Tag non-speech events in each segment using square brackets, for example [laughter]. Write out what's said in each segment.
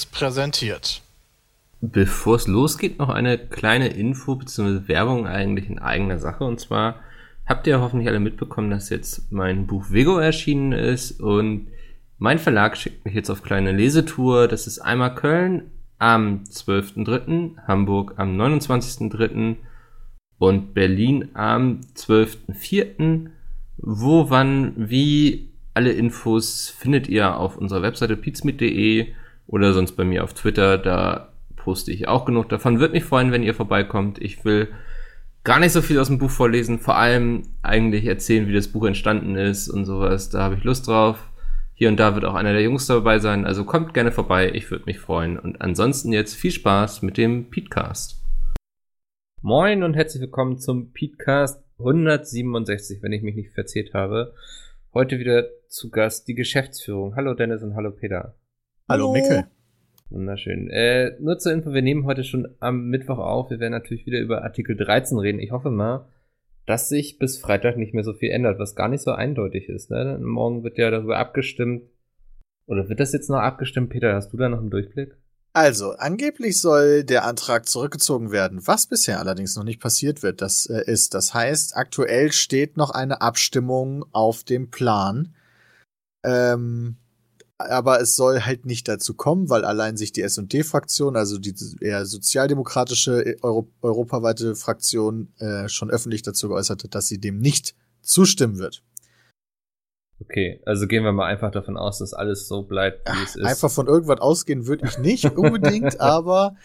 Seriös präsentiert. Bevor es losgeht, noch eine kleine Info bzw. Werbung eigentlich in eigener Sache. Und zwar habt ihr hoffentlich alle mitbekommen, dass jetzt mein Buch Vego erschienen ist und mein Verlag schickt mich jetzt auf kleine Lesetour. Das ist einmal Köln am 12.3., Hamburg am 29.3. und Berlin am 12.4. Wo, wann, wie alle Infos findet ihr auf unserer Webseite pizmeet.de oder sonst bei mir auf Twitter. Da poste ich auch genug davon. Würde mich freuen, wenn ihr vorbeikommt. Ich will gar nicht so viel aus dem Buch vorlesen, vor allem eigentlich erzählen, wie das Buch entstanden ist und sowas. Da habe ich Lust drauf. Hier und da wird auch einer der Jungs dabei sein, also kommt gerne vorbei, ich würde mich freuen. Und ansonsten jetzt viel Spaß mit dem Petecast. Moin und herzlich willkommen zum Petecast 167, wenn ich mich nicht verzählt habe. Heute wieder zu Gast die Geschäftsführung. Hallo Dennis und hallo Peter. Hallo, hallo. Mikkel. Wunderschön. Äh, nur zur Info, wir nehmen heute schon am Mittwoch auf. Wir werden natürlich wieder über Artikel 13 reden. Ich hoffe mal, dass sich bis Freitag nicht mehr so viel ändert, was gar nicht so eindeutig ist. Ne? Morgen wird ja darüber abgestimmt. Oder wird das jetzt noch abgestimmt? Peter, hast du da noch einen Durchblick? Also, angeblich soll der Antrag zurückgezogen werden, was bisher allerdings noch nicht passiert wird. Das äh, ist, das heißt, aktuell steht noch eine Abstimmung auf dem Plan. Ähm, aber es soll halt nicht dazu kommen, weil allein sich die S&D-Fraktion, also die eher sozialdemokratische äh, Euro europaweite Fraktion, äh, schon öffentlich dazu geäußert hat, dass sie dem nicht zustimmen wird. Okay, also gehen wir mal einfach davon aus, dass alles so bleibt, wie es ist. Einfach von irgendwas ausgehen würde ich nicht [laughs] unbedingt, aber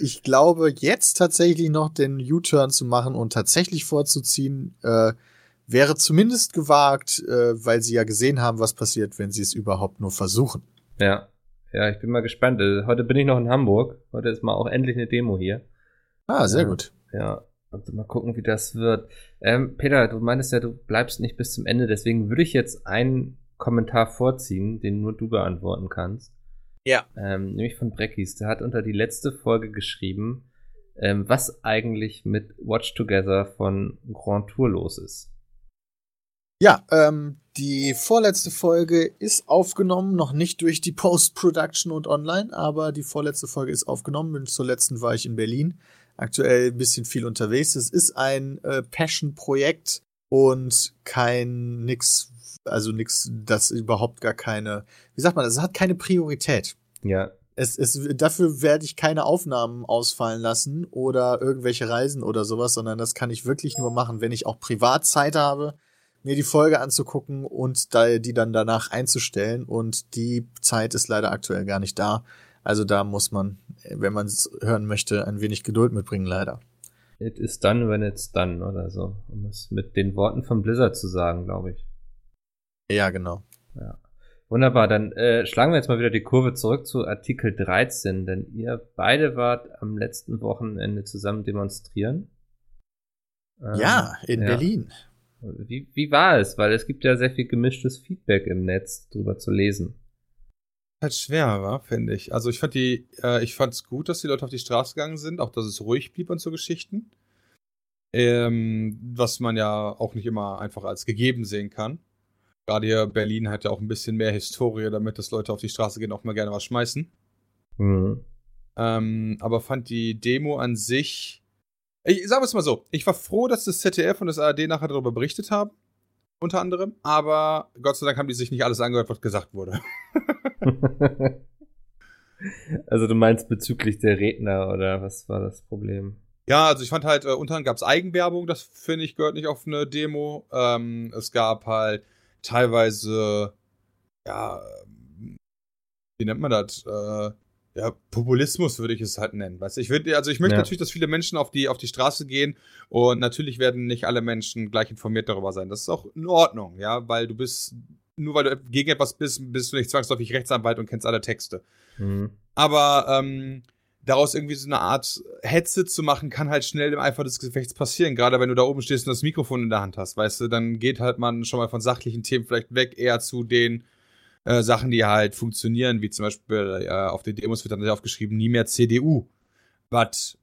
ich glaube, jetzt tatsächlich noch den U-Turn zu machen und tatsächlich vorzuziehen, äh, wäre zumindest gewagt, äh, weil sie ja gesehen haben, was passiert, wenn sie es überhaupt nur versuchen. Ja, ja, ich bin mal gespannt. Äh, heute bin ich noch in Hamburg. Heute ist mal auch endlich eine Demo hier. Ah, sehr äh, gut. Ja, also mal gucken, wie das wird. Ähm, Peter, du meintest ja, du bleibst nicht bis zum Ende, deswegen würde ich jetzt einen Kommentar vorziehen, den nur du beantworten kannst. Ja. Ähm, nämlich von Breckis. Der hat unter die letzte Folge geschrieben, ähm, was eigentlich mit Watch Together von Grand Tour los ist. Ja, ähm, die vorletzte Folge ist aufgenommen, noch nicht durch die Post-Production und online, aber die vorletzte Folge ist aufgenommen. Und zur letzten war ich in Berlin. Aktuell ein bisschen viel unterwegs. Es ist ein äh, Passion-Projekt und kein nix, also nix, das überhaupt gar keine, wie sagt man, es hat keine Priorität. Ja. Es, es, dafür werde ich keine Aufnahmen ausfallen lassen oder irgendwelche Reisen oder sowas, sondern das kann ich wirklich nur machen, wenn ich auch Privatzeit habe mir die Folge anzugucken und da, die dann danach einzustellen. Und die Zeit ist leider aktuell gar nicht da. Also da muss man, wenn man es hören möchte, ein wenig Geduld mitbringen, leider. It is done when it's done oder so. Um es mit den Worten von Blizzard zu sagen, glaube ich. Ja, genau. Ja. Wunderbar, dann äh, schlagen wir jetzt mal wieder die Kurve zurück zu Artikel 13, denn ihr beide wart am letzten Wochenende zusammen demonstrieren. Ähm, ja, in ja. Berlin. Wie, wie war es? Weil es gibt ja sehr viel gemischtes Feedback im Netz drüber zu lesen. Halt schwer, war, finde ich. Also ich fand die, äh, ich fand es gut, dass die Leute auf die Straße gegangen sind, auch dass es ruhig blieb und so Geschichten. Ähm, was man ja auch nicht immer einfach als gegeben sehen kann. Gerade hier Berlin hat ja auch ein bisschen mehr Historie, damit dass Leute auf die Straße gehen, auch mal gerne was schmeißen. Mhm. Ähm, aber fand die Demo an sich ich sage es mal so, ich war froh, dass das ZDF und das ARD nachher darüber berichtet haben, unter anderem, aber Gott sei Dank haben die sich nicht alles angehört, was gesagt wurde. [laughs] also du meinst bezüglich der Redner oder was war das Problem? Ja, also ich fand halt, äh, unter anderem gab es Eigenwerbung, das finde ich gehört nicht auf eine Demo. Ähm, es gab halt teilweise, ja, wie nennt man das? Äh, ja, Populismus würde ich es halt nennen. Weißt ich würde, also ich möchte ja. natürlich, dass viele Menschen auf die, auf die Straße gehen und natürlich werden nicht alle Menschen gleich informiert darüber sein. Das ist auch in Ordnung, ja, weil du bist, nur weil du gegen etwas bist, bist du nicht zwangsläufig Rechtsanwalt und kennst alle Texte. Mhm. Aber ähm, daraus irgendwie so eine Art Hetze zu machen, kann halt schnell im Eifer des Gefechts passieren. Gerade wenn du da oben stehst und das Mikrofon in der Hand hast, weißt du, dann geht halt man schon mal von sachlichen Themen vielleicht weg, eher zu den äh, Sachen, die halt funktionieren, wie zum Beispiel äh, auf den Demos wird dann aufgeschrieben, nie mehr CDU. Was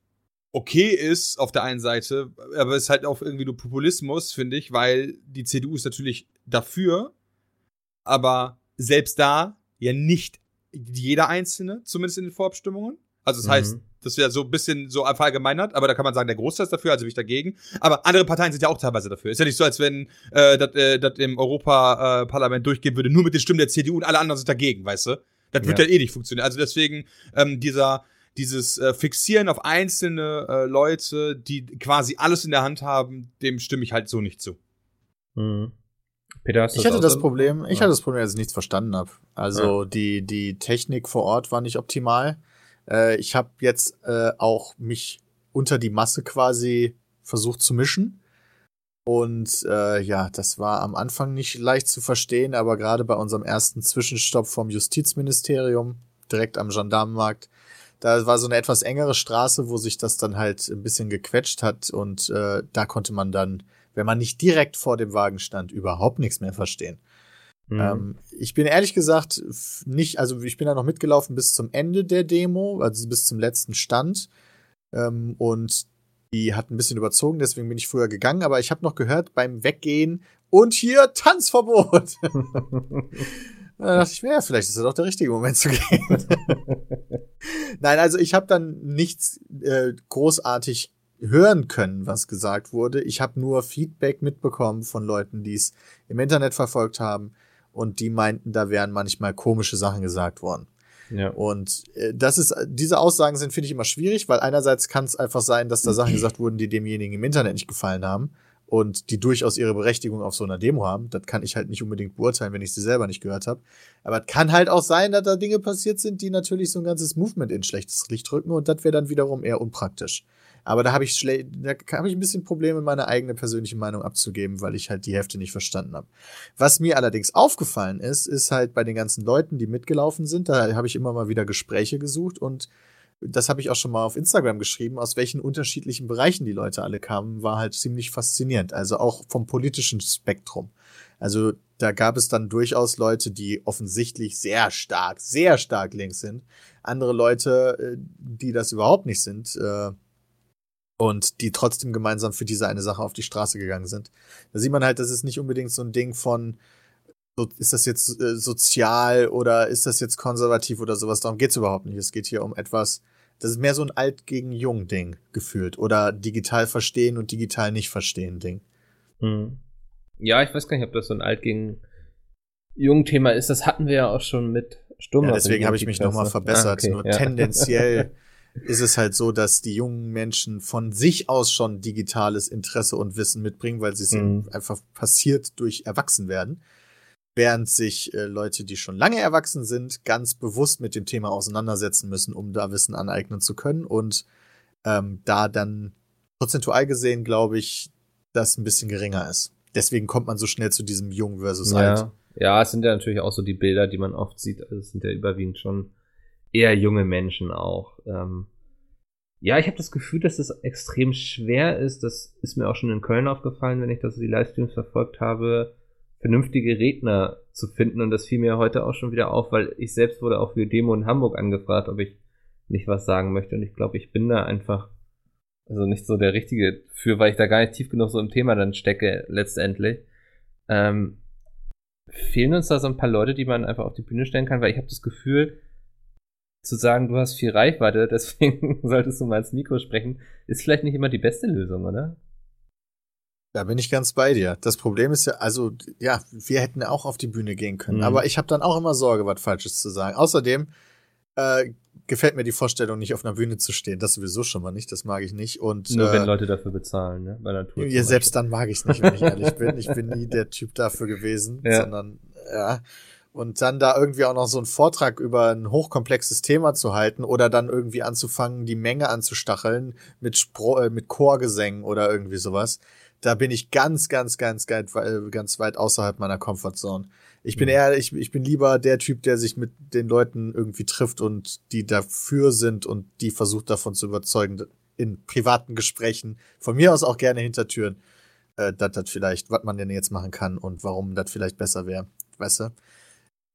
okay ist auf der einen Seite, aber ist halt auch irgendwie nur Populismus, finde ich, weil die CDU ist natürlich dafür, aber selbst da ja nicht jeder Einzelne, zumindest in den Vorabstimmungen. Also das Mhm. heißt, das wäre so ein bisschen so verallgemeinert, aber da kann man sagen, der Großteil ist dafür, also bin ich dagegen. Aber andere Parteien sind ja auch teilweise dafür. Ist ja nicht so, als wenn äh, das äh, im Europaparlament äh, Parlament durchgehen würde, nur mit den Stimmen der CDU und alle anderen sind dagegen, weißt du? Das wird Ja. ja eh nicht funktionieren. Also deswegen ähm, dieser dieses äh, Fixieren auf einzelne äh, Leute, die quasi alles in der Hand haben, dem stimme ich halt so nicht zu. Mhm. Peter, hast du Ich hatte das? Problem, ich Ja. hatte das Problem, dass ich nichts verstanden habe. Also die, die Technik vor Ort war nicht optimal. Äh, ich habe jetzt äh, auch mich unter die Masse quasi versucht zu mischen. Und äh, ja, das war am Anfang nicht leicht zu verstehen, aber gerade bei unserem ersten Zwischenstopp vom Justizministerium, direkt am Gendarmenmarkt, da war so eine etwas engere Straße, wo sich das dann halt ein bisschen gequetscht hat und äh, da konnte man dann, wenn man nicht direkt vor dem Wagen stand, überhaupt nichts mehr verstehen. Mhm. Ähm, ich bin ehrlich gesagt nicht, also ich bin da noch mitgelaufen bis zum Ende der Demo, also bis zum letzten Stand. Ähm, und die hat ein bisschen überzogen, deswegen bin ich früher gegangen, aber ich habe noch gehört beim Weggehen und hier Tanzverbot. [laughs] da dachte ich mir, ja, vielleicht ist das doch der richtige Moment zu gehen. [laughs] Nein, also ich habe dann nichts äh, großartig hören können, was gesagt wurde. Ich habe nur Feedback mitbekommen von Leuten, die es im Internet verfolgt haben und die meinten, da wären manchmal komische Sachen gesagt worden. ja. Und äh, das ist, diese Aussagen sind, finde ich, immer schwierig, weil einerseits kann es einfach sein, dass da Sachen gesagt wurden, die demjenigen im Internet nicht gefallen haben und die durchaus ihre Berechtigung auf so einer Demo haben. Das kann ich halt nicht unbedingt beurteilen, wenn ich sie selber nicht gehört habe. Aber es kann halt auch sein, dass da Dinge passiert sind, die natürlich so ein ganzes Movement in schlechtes Licht rücken und das wäre dann wiederum eher unpraktisch. Aber da habe ich, schle- da habe ich ein bisschen Probleme, meine eigene persönliche Meinung abzugeben, weil ich halt die Hälfte nicht verstanden habe. Was mir allerdings aufgefallen ist, ist halt bei den ganzen Leuten, die mitgelaufen sind, da habe ich immer mal wieder Gespräche gesucht und das habe ich auch schon mal auf Instagram geschrieben, aus welchen unterschiedlichen Bereichen die Leute alle kamen, war halt ziemlich faszinierend. Also auch vom politischen Spektrum. Also da gab es dann durchaus Leute, die offensichtlich sehr stark, sehr stark links sind. Andere Leute, äh, die das überhaupt nicht sind. Äh, und die trotzdem gemeinsam für diese eine Sache auf die Straße gegangen sind. Da sieht man halt, das ist nicht unbedingt so ein Ding von, so, ist das jetzt äh, sozial oder ist das jetzt konservativ oder sowas. Darum geht's überhaupt nicht. Es geht hier um etwas, das ist mehr so ein alt gegen jung Ding gefühlt oder digital verstehen und digital nicht verstehen Ding. Mhm. Ja, ich weiß gar nicht, ob das so ein alt gegen jung Thema ist. Das hatten wir ja auch schon mit Sturm. Ja, deswegen habe ich mich nochmal verbessert. Ah, okay, Nur ja. tendenziell [laughs] ist es halt so, dass die jungen Menschen von sich aus schon digitales Interesse und Wissen mitbringen, weil sie es Mhm. einfach passiert durch Erwachsenwerden. Während sich äh, Leute, die schon lange erwachsen sind, ganz bewusst mit dem Thema auseinandersetzen müssen, um da Wissen aneignen zu können. Und ähm, da dann prozentual gesehen, glaube ich, das ein bisschen geringer ist. Deswegen kommt man so schnell zu diesem Jung versus Alt. Ja. ja, es sind ja natürlich auch so die Bilder, die man oft sieht. Also es sind ja überwiegend schon eher junge Menschen auch. Ähm, ja, ich habe das Gefühl, dass es extrem schwer ist. Das ist mir auch schon in Köln aufgefallen, wenn ich das die Livestreams verfolgt habe, vernünftige Redner zu finden. Und das fiel mir heute auch schon wieder auf, weil ich selbst wurde auch für Demo in Hamburg angefragt, ob ich nicht was sagen möchte. Und ich glaube, ich bin da einfach also nicht so der Richtige für, weil ich da gar nicht tief genug so im Thema dann stecke, letztendlich. Ähm, fehlen uns da so ein paar Leute, die man einfach auf die Bühne stellen kann, weil ich habe das Gefühl, zu sagen, du hast viel Reichweite, [laughs] deswegen solltest du mal ins Mikro sprechen, ist vielleicht nicht immer die beste Lösung, oder? Da bin ich ganz bei dir. Das Problem ist ja, also ja, wir hätten auch auf die Bühne gehen können, Mhm. aber ich habe dann auch immer Sorge, was Falsches zu sagen. Außerdem äh, gefällt mir die Vorstellung, nicht auf einer Bühne zu stehen. Das sowieso schon mal nicht. Das mag ich nicht. Und Nur äh, wenn Leute dafür bezahlen, ne? Bei Natur. ja, selbst dann mag ich es nicht, wenn ich ehrlich [laughs] bin. Ich bin nie der Typ dafür gewesen, Ja. sondern ja. Und dann da irgendwie auch noch so einen Vortrag über ein hochkomplexes Thema zu halten oder dann irgendwie anzufangen, die Menge anzustacheln mit, Spro äh, mit Chorgesängen oder irgendwie sowas. Da bin ich ganz, ganz, ganz, ganz, ganz weit außerhalb meiner Comfortzone. Ich bin Mhm. eher, ich, ich bin lieber der Typ, der sich mit den Leuten irgendwie trifft und die dafür sind und die versucht davon zu überzeugen, in privaten Gesprächen, von mir aus auch gerne hinter Türen, äh, dass das vielleicht, was man denn jetzt machen kann und warum das vielleicht besser wäre. Weißt du?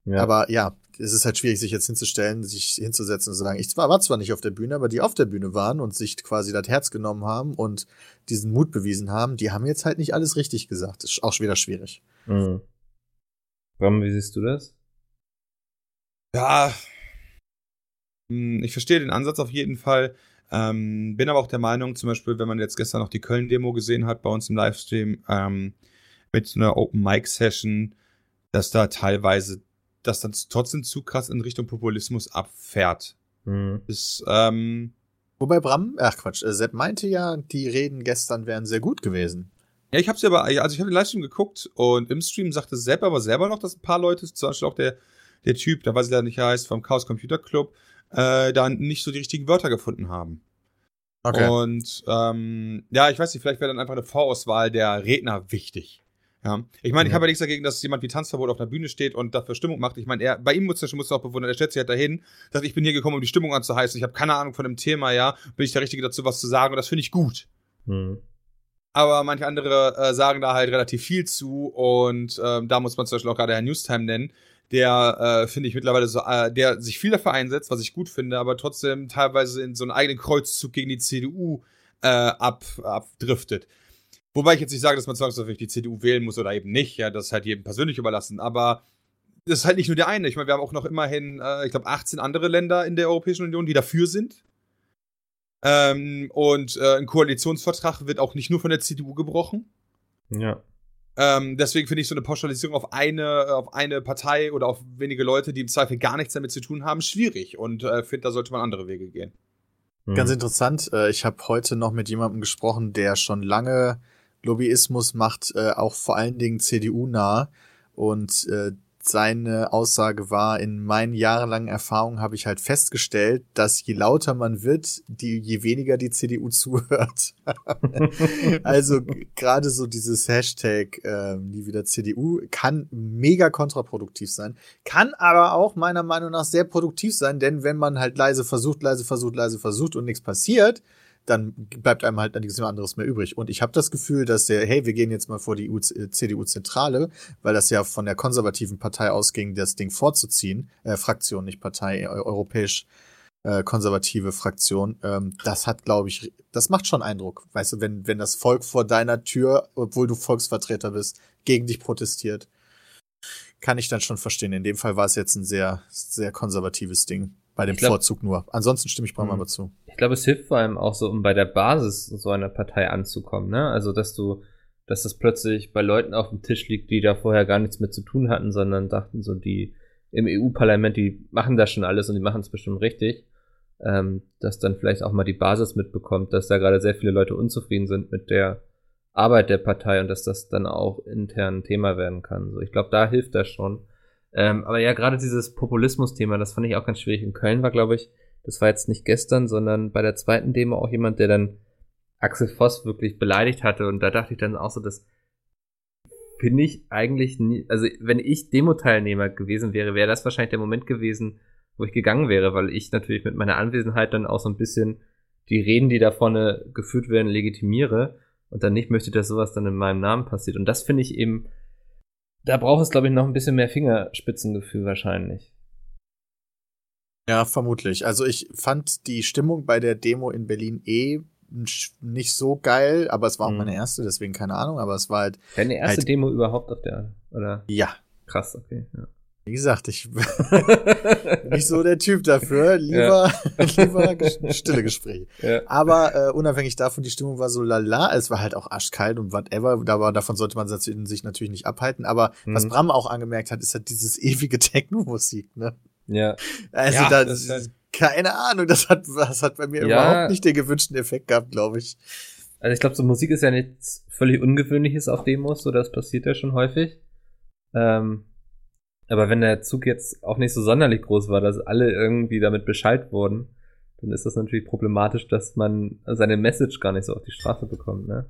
Ja. Aber ja, es ist halt schwierig, sich jetzt hinzustellen, sich hinzusetzen und zu sagen, ich zwar, war zwar nicht auf der Bühne, aber die auf der Bühne waren und sich quasi das Herz genommen haben und diesen Mut bewiesen haben, die haben jetzt halt nicht alles richtig gesagt. Das ist auch wieder schwierig. Mhm. Wie siehst du das? Ja, Hm, ich verstehe den Ansatz auf jeden Fall. Ähm, bin aber auch der Meinung, zum Beispiel, wenn man jetzt gestern noch die Köln-Demo gesehen hat bei uns im Livestream, ähm, mit einer Open-Mic-Session, dass da teilweise das dann trotzdem zu krass in Richtung Populismus abfährt. Mhm. Ist, ähm, Wobei Bram, ach Quatsch, äh, Sepp meinte ja, die Reden gestern wären sehr gut gewesen. Ja, ich hab's ja aber, also ich habe den Livestream geguckt und im Stream sagte Sepp aber selber noch, dass ein paar Leute, zum Beispiel auch der, der Typ, da weiß ich leider nicht, heißt, vom Chaos Computer Club, äh, da nicht so die richtigen Wörter gefunden haben. Okay. Und ähm, ja, ich weiß nicht, vielleicht wäre dann einfach eine Vorauswahl der Redner wichtig. Ja. Ich meine, ich habe ja nichts dagegen, dass jemand wie Tanzverbot auf der Bühne steht und dafür Stimmung macht. Ich meine, er, bei ihm muss muss auch bewundern. Er stellt sich halt dahin, sagt, ich bin hier gekommen, um die Stimmung anzuheißen. Ich habe keine Ahnung von dem Thema, ja. Bin ich der Richtige dazu, was zu sagen? Und das finde ich gut. Mhm. Aber manche andere äh, sagen da halt relativ viel zu und ähm, da muss man zum Beispiel auch gerade Herrn Newstime nennen, der äh, finde ich mittlerweile so, äh, der sich viel dafür einsetzt, was ich gut finde, aber trotzdem teilweise in so einen eigenen Kreuzzug gegen die CDU äh, ab, abdriftet. Wobei ich jetzt nicht sage, dass man zwangsläufig die CDU wählen muss oder eben nicht, ja, das ist halt jedem persönlich überlassen, aber das ist halt nicht nur der eine. Ich meine, wir haben auch noch immerhin, äh, ich glaube, 18 andere Länder in der Europäischen Union, die dafür sind. Ähm, und äh, ein Koalitionsvertrag wird auch nicht nur von der CDU gebrochen. Ja. Ähm, deswegen finde ich so eine Pauschalisierung auf eine, auf eine Partei oder auf wenige Leute, die im Zweifel gar nichts damit zu tun haben, schwierig. Und äh, finde, da sollte man andere Wege gehen. Ganz hm. interessant. Äh, ich habe heute noch mit jemandem gesprochen, der schon lange Lobbyismus macht, äh, auch vor allen Dingen CDU-nah. Und äh, seine Aussage war, in meinen jahrelangen Erfahrungen habe ich halt festgestellt, dass je lauter man wird, die, je weniger die CDU [laughs] zuhört. also gerade so dieses Hashtag äh, nie wieder CDU kann mega kontraproduktiv sein, kann aber auch meiner Meinung nach sehr produktiv sein, denn wenn man halt leise versucht, leise versucht, leise versucht und nichts passiert, dann bleibt einem halt nichts anderes mehr übrig. Und ich habe das Gefühl, dass der, hey, wir gehen jetzt mal vor die CDU-Zentrale, weil das ja von der konservativen Partei ausging, das Ding vorzuziehen, äh, Fraktion, nicht Partei, europäisch äh, konservative Fraktion. Ähm, das hat, glaube ich, das macht schon Eindruck. Weißt du, wenn, wenn das Volk vor deiner Tür, obwohl du Volksvertreter bist, gegen dich protestiert, kann ich dann schon verstehen. In dem Fall war es jetzt ein sehr, sehr konservatives Ding. Bei dem glaub, Vorzug nur. Ansonsten stimme ich Bram aber zu. Ich glaube, es hilft vor allem auch so, um bei der Basis so einer Partei anzukommen, ne? Also, dass du, dass das plötzlich bei Leuten auf dem Tisch liegt, die da vorher gar nichts mit zu tun hatten, sondern dachten so, die im EU-Parlament, die machen das schon alles und die machen es bestimmt richtig. Ähm, dass dann vielleicht auch mal die Basis mitbekommt, dass da gerade sehr viele Leute unzufrieden sind mit der Arbeit der Partei und dass das dann auch intern ein Thema werden kann. So, ich glaube, da hilft das schon. Ähm, aber ja, gerade dieses Populismus-Thema, das fand ich auch ganz schwierig. In Köln war, glaube ich, das war jetzt nicht gestern, sondern bei der zweiten Demo auch jemand, der dann Axel Voss wirklich beleidigt hatte. Und da dachte ich dann auch so, das finde ich eigentlich nie, also wenn ich Demo-Teilnehmer gewesen wäre, wäre das wahrscheinlich der Moment gewesen, wo ich gegangen wäre, weil ich natürlich mit meiner Anwesenheit dann auch so ein bisschen die Reden, die da vorne geführt werden, legitimiere und dann nicht möchte, dass sowas dann in meinem Namen passiert. Und das finde ich eben da braucht es, glaube ich, noch ein bisschen mehr Fingerspitzengefühl wahrscheinlich. Ja, vermutlich. Also ich fand die Stimmung bei der Demo in Berlin eh nicht so geil, aber es war auch mhm. meine erste, deswegen keine Ahnung, aber es war halt. Deine erste halt, Demo überhaupt auf der, oder? Ja. Krass, okay, ja. Wie gesagt, ich bin [laughs] nicht so der Typ dafür. Lieber, ja. lieber [laughs] stille Gespräche. Ja. Aber äh, unabhängig davon, die Stimmung war so lala. Es war halt auch arschkalt und whatever. Da war, davon sollte man sich natürlich nicht abhalten. Aber mhm. was Bram auch angemerkt hat, ist halt dieses ewige Techno-Musik, ne? Ja. Also ja, da, halt keine Ahnung, das hat, das hat bei mir überhaupt nicht den gewünschten Effekt gehabt, glaube ich. Also ich glaube, so Musik ist ja nichts völlig Ungewöhnliches auf Demos, so das passiert ja schon häufig. Ähm, aber wenn der Zug jetzt auch nicht so sonderlich groß war, dass alle irgendwie damit Bescheid wurden, dann ist das natürlich problematisch, dass man seine Message gar nicht so auf die Straße bekommt, ne?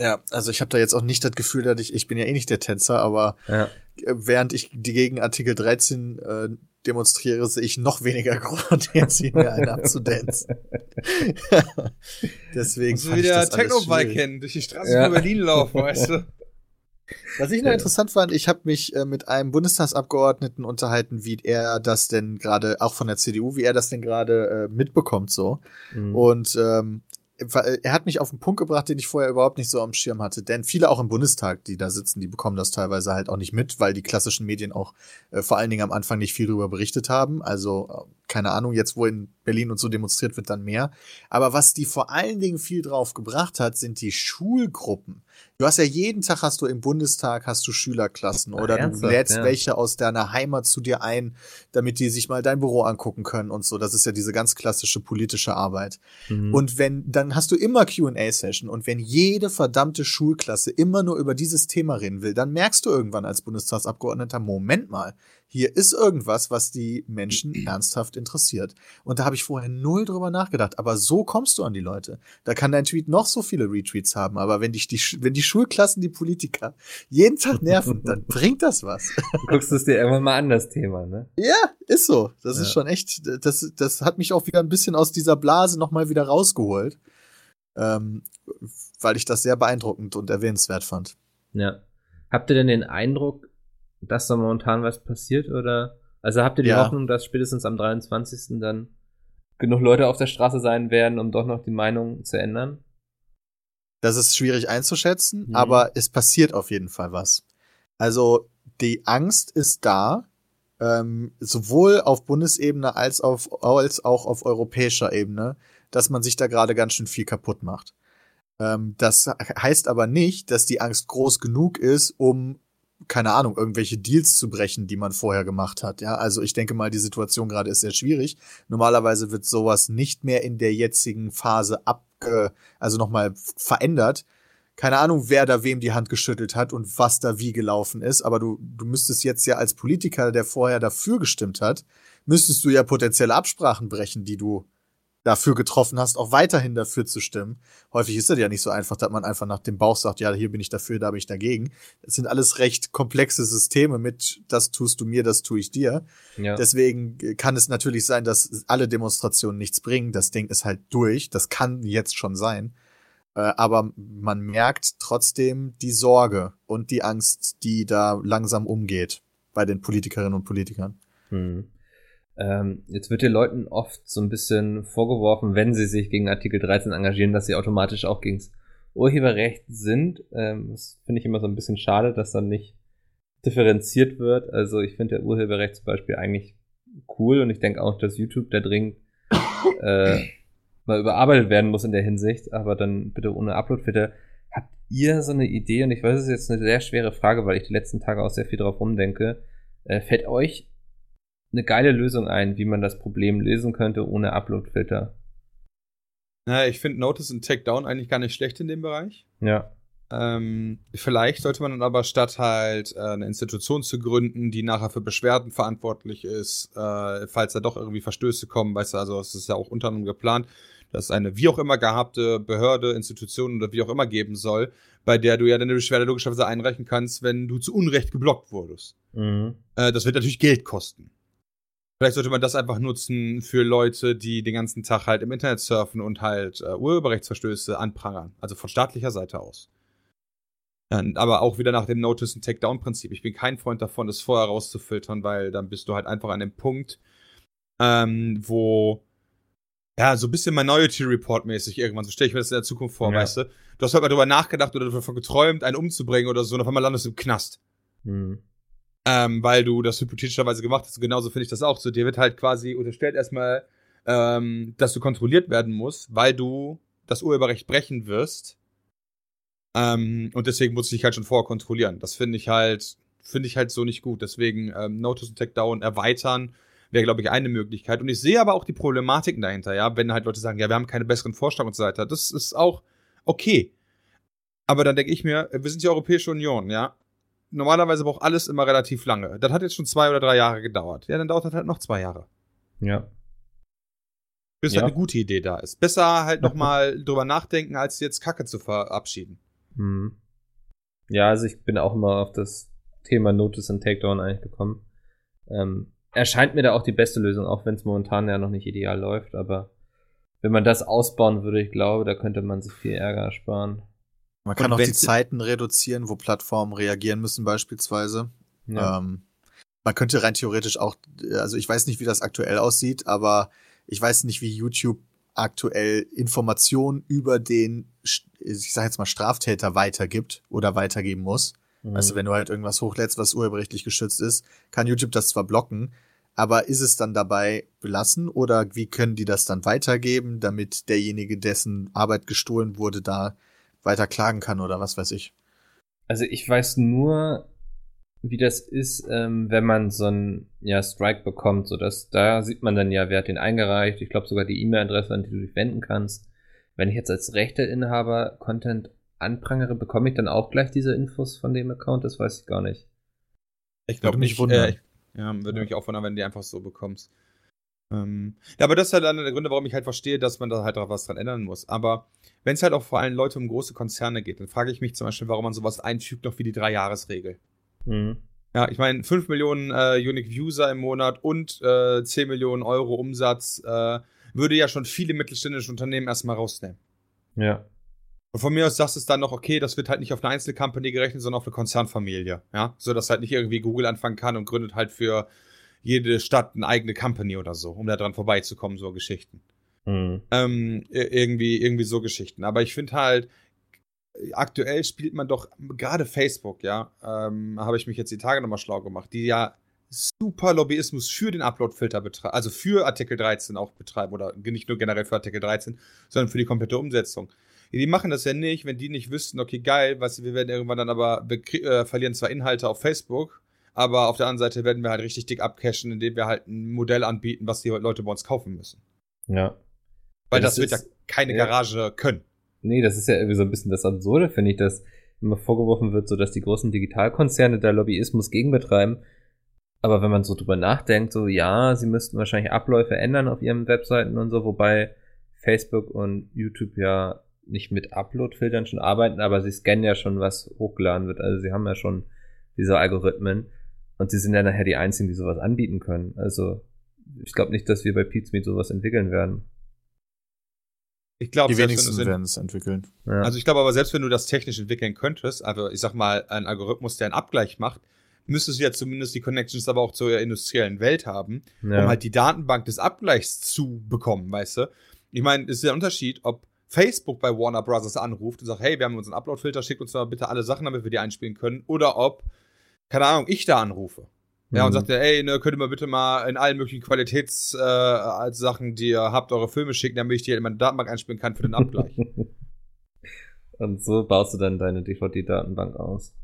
Ja, also ich habe da jetzt auch nicht das Gefühl, dass ich, ich bin ja eh nicht der Tänzer, aber ja. während ich die gegen Artikel 13 äh, demonstriere, sehe ich noch weniger [laughs] Grund, jetzt hier mir einen abzudanzen. [laughs] Deswegen. Musst du wieder Techno-Bike kennen, durch die Straße ja. von Berlin laufen, weißt du? [laughs] Was ich noch interessant fand, ich habe mich äh, mit einem Bundestagsabgeordneten unterhalten, wie er das denn gerade, auch von der CDU, wie er das denn gerade äh, mitbekommt so. Mhm. Und ähm, er hat mich auf einen Punkt gebracht, den ich vorher überhaupt nicht so am Schirm hatte. Denn viele auch im Bundestag, die da sitzen, die bekommen das teilweise halt auch nicht mit, weil die klassischen Medien auch äh, vor allen Dingen am Anfang nicht viel darüber berichtet haben. Also äh, keine Ahnung, jetzt wo in Berlin und so demonstriert wird, dann mehr. Aber was die vor allen Dingen viel drauf gebracht hat, sind die Schulgruppen. Du hast ja jeden Tag hast du im Bundestag hast du Schülerklassen oder Ach, du lädst ja. welche aus deiner Heimat zu dir ein, damit die sich mal dein Büro angucken können und so. Das ist ja diese ganz klassische politische Arbeit. Mhm. Und wenn, dann hast du immer Q&A-Session und wenn jede verdammte Schulklasse immer nur über dieses Thema reden will, dann merkst du irgendwann als Bundestagsabgeordneter, Moment mal, hier ist irgendwas, was die Menschen ernsthaft interessiert. Und da habe ich vorher null drüber nachgedacht. Aber so kommst du an die Leute. Da kann dein Tweet noch so viele Retweets haben, aber wenn dich die, wenn die Schulklassen, die Politiker jeden Tag nerven, dann [laughs] bringt das was. Du guckst es dir irgendwann mal an, das Thema, ne? Ja, ist so. Das ja. ist schon echt, das, das hat mich auch wieder ein bisschen aus dieser Blase nochmal wieder rausgeholt. Ähm, weil ich das sehr beeindruckend und erwähnenswert fand. Ja. Habt ihr denn den Eindruck, dass da momentan was passiert oder? Also habt ihr die ja. Hoffnung, dass spätestens am 23. dann genug Leute auf der Straße sein werden, um doch noch die Meinung zu ändern? Das ist schwierig einzuschätzen, mhm. aber es passiert auf jeden Fall was. Also die Angst ist da, ähm, sowohl auf Bundesebene als, auf, als auch auf europäischer Ebene, dass man sich da gerade ganz schön viel kaputt macht. Ähm, das heißt aber nicht, dass die Angst groß genug ist, um keine Ahnung, irgendwelche Deals zu brechen, die man vorher gemacht hat. Ja, also ich denke mal, die Situation gerade ist sehr schwierig. Normalerweise wird sowas nicht mehr in der jetzigen Phase abge, also nochmal verändert. Keine Ahnung, wer da wem die Hand geschüttelt hat und was da wie gelaufen ist, aber du, du müsstest jetzt ja als Politiker, der vorher dafür gestimmt hat, müsstest du ja potenzielle Absprachen brechen, die du dafür getroffen hast, auch weiterhin dafür zu stimmen. Häufig ist das ja nicht so einfach, dass man einfach nach dem Bauch sagt, ja, hier bin ich dafür, da bin ich dagegen. Das sind alles recht komplexe Systeme mit, das tust du mir, das tue ich dir. Ja. Deswegen kann es natürlich sein, dass alle Demonstrationen nichts bringen. Das Ding ist halt durch. Das kann jetzt schon sein. Äh, aber man merkt trotzdem die Sorge und die Angst, die da langsam umgeht bei den Politikerinnen und Politikern. Hm. Ähm, jetzt wird den Leuten oft so ein bisschen vorgeworfen, wenn sie sich gegen Artikel 13 engagieren, dass sie automatisch auch gegen das Urheberrecht sind. Ähm, das finde ich immer so ein bisschen schade, dass dann nicht differenziert wird. Also ich finde der Urheberrecht zum Beispiel eigentlich cool und ich denke auch, dass YouTube da dringend [coughs] äh, mal überarbeitet werden muss in der Hinsicht, aber dann bitte ohne Uploadfilter. Habt ihr so eine Idee, und ich weiß, es ist jetzt eine sehr schwere Frage, weil ich die letzten Tage auch sehr viel drauf rumdenke, äh, fällt euch eine geile Lösung ein, wie man das Problem lösen könnte ohne Upload-Filter. Naja, ich finde Notice und Takedown eigentlich gar nicht schlecht in dem Bereich. Ja. Ähm, vielleicht sollte man dann aber statt halt äh, eine Institution zu gründen, die nachher für Beschwerden verantwortlich ist, äh, falls da doch irgendwie Verstöße kommen, weißt du, also es ist ja auch unter anderem geplant, dass es eine wie auch immer gehabte Behörde, Institution oder wie auch immer geben soll, bei der du ja deine Beschwerde logischerweise einreichen kannst, wenn du zu Unrecht geblockt wurdest. Mhm. Äh, das wird natürlich Geld kosten. Vielleicht sollte man das einfach nutzen für Leute, die den ganzen Tag halt im Internet surfen und halt äh, Urheberrechtsverstöße anprangern. Also von staatlicher Seite aus. Dann, aber auch wieder nach dem Notice- und Takedown-Prinzip. Ich bin kein Freund davon, das vorher rauszufiltern, weil dann bist du halt einfach an dem Punkt, ähm, wo ja, so ein bisschen Minority Report mäßig irgendwann. So stelle ich mir das in der Zukunft vor, ja. weißt du? Du hast halt mal drüber nachgedacht oder davon geträumt, einen umzubringen oder so, und auf einmal landest du im Knast. Mhm ähm, weil du das hypothetischerweise gemacht hast. Genauso finde ich das auch. So, dir wird halt quasi unterstellt erstmal, ähm, dass du kontrolliert werden musst, weil du das Urheberrecht brechen wirst. Ähm, und deswegen muss ich dich halt schon vorher kontrollieren. Das finde ich halt, finde ich halt so nicht gut. Deswegen ähm, Notice und Takedown erweitern wäre, glaube ich, eine Möglichkeit. Und ich sehe aber auch die Problematiken dahinter, ja, wenn halt Leute sagen, ja, wir haben keine besseren Vorschläge und so weiter. Das ist auch okay. Aber dann denke ich mir, wir sind die Europäische Union, ja normalerweise braucht alles immer relativ lange. Das hat jetzt schon zwei oder drei Jahre gedauert. Ja, dann dauert das halt noch zwei Jahre. Ja. Bis ja. halt eine gute Idee da ist. Besser halt nochmal drüber nachdenken, als jetzt Kacke zu verabschieden. Mhm. Ja, also ich bin auch immer auf das Thema Notice und Takedown eigentlich gekommen. Ähm, erscheint mir da auch die beste Lösung, auch wenn es momentan ja noch nicht ideal läuft, aber wenn man das ausbauen würde, ich glaube, da könnte man sich viel Ärger ersparen. Man kann auch die Zeiten reduzieren, wo Plattformen reagieren müssen beispielsweise. Ja. Ähm, man könnte rein theoretisch auch, also ich weiß nicht, wie das aktuell aussieht, aber ich weiß nicht, wie YouTube aktuell Informationen über den, ich sag jetzt mal, Straftäter weitergibt oder weitergeben muss. Mhm. Also wenn du halt irgendwas hochlädst, was urheberrechtlich geschützt ist, kann YouTube das zwar blocken, aber ist es dann dabei belassen oder wie können die das dann weitergeben, damit derjenige, dessen Arbeit gestohlen wurde, da weiter klagen kann oder was weiß ich? Also ich weiß nur, wie das ist, ähm, wenn man so einen ja, Strike bekommt. So dass da sieht man dann ja, wer hat den eingereicht. Ich glaube sogar die E-Mail-Adresse, an die du dich wenden kannst. Wenn ich jetzt als Rechteinhaber Content anprangere, bekomme ich dann auch gleich diese Infos von dem Account? Das weiß ich gar nicht. Ich glaube nicht. Wundern. Äh, ja, würde mich auch wundern, wenn du die einfach so bekommst. Ähm, ja, aber das ist halt einer der Gründe, warum ich halt verstehe, dass man da halt auch was dran ändern muss. Aber wenn es halt auch vor allem Leute um große Konzerne geht, dann frage ich mich zum Beispiel, warum man sowas einfügt, noch wie die Drei-Jahres-Regel. Mhm. Ja, ich meine, 5 Millionen äh, Unique User im Monat und äh, 10 Millionen Euro Umsatz äh, würde ja schon viele mittelständische Unternehmen erstmal rausnehmen. Ja. Und von mir aus sagst du es dann noch, okay, das wird halt nicht auf eine Einzelcompany gerechnet, sondern auf eine Konzernfamilie. Ja, so dass halt nicht irgendwie Google anfangen kann und gründet halt für jede Stadt eine eigene Company oder so, um da dran vorbeizukommen, so Geschichten. Mhm. Ähm, irgendwie, irgendwie so Geschichten. Aber ich finde halt, aktuell spielt man doch, gerade Facebook, ja, ähm, habe ich mich jetzt die Tage nochmal schlau gemacht, die ja super Lobbyismus für den Upload-Filter betreiben, also für Artikel 13 auch betreiben oder nicht nur generell für Artikel 13, sondern für die komplette Umsetzung. Die machen das ja nicht, wenn die nicht wüssten, okay, geil, was wir werden irgendwann dann aber äh, verlieren zwar Inhalte auf Facebook, aber auf der anderen Seite werden wir halt richtig dick abcashen, indem wir halt ein Modell anbieten, was die Leute bei uns kaufen müssen. Ja. Weil das, das, wird ja keine ja. Garage können. Nee, das ist ja irgendwie so ein bisschen das Absurde, finde ich, dass immer vorgeworfen wird, so dass die großen Digitalkonzerne da Lobbyismus gegen betreiben. Aber wenn man so drüber nachdenkt, so ja, sie müssten wahrscheinlich Abläufe ändern auf ihren Webseiten und so, wobei Facebook und YouTube ja nicht mit Upload-Filtern schon arbeiten, aber sie scannen ja schon, was hochgeladen wird. Also sie haben ja schon diese Algorithmen und sie sind ja nachher die einzigen, die sowas anbieten können. Also ich glaube nicht, dass wir bei Pizmeet sowas entwickeln werden. Ich glaube, die wenigsten werden es entwickeln. Ja. Also ich glaube aber, selbst wenn du das technisch entwickeln könntest, also ich sag mal, ein Algorithmus, der einen Abgleich macht, müsstest du ja zumindest die Connections aber auch zur industriellen Welt haben, ja. um halt die Datenbank des Abgleichs zu bekommen, weißt du? Ich meine, es ist der Unterschied, ob Facebook bei Warner Brothers anruft und sagt, hey, wir haben unseren Upload-Filter, schickt uns mal bitte alle Sachen, damit wir die einspielen können, oder ob, keine Ahnung, ich da anrufe. Ja, und mhm. sagt er, ey, ne, könnt ihr mal bitte mal in allen möglichen Qualitätssachen, äh, die ihr habt, eure Filme schicken, damit ich die in meine Datenbank einspielen kann für den Abgleich. [laughs] und so baust du dann deine DVD-Datenbank aus.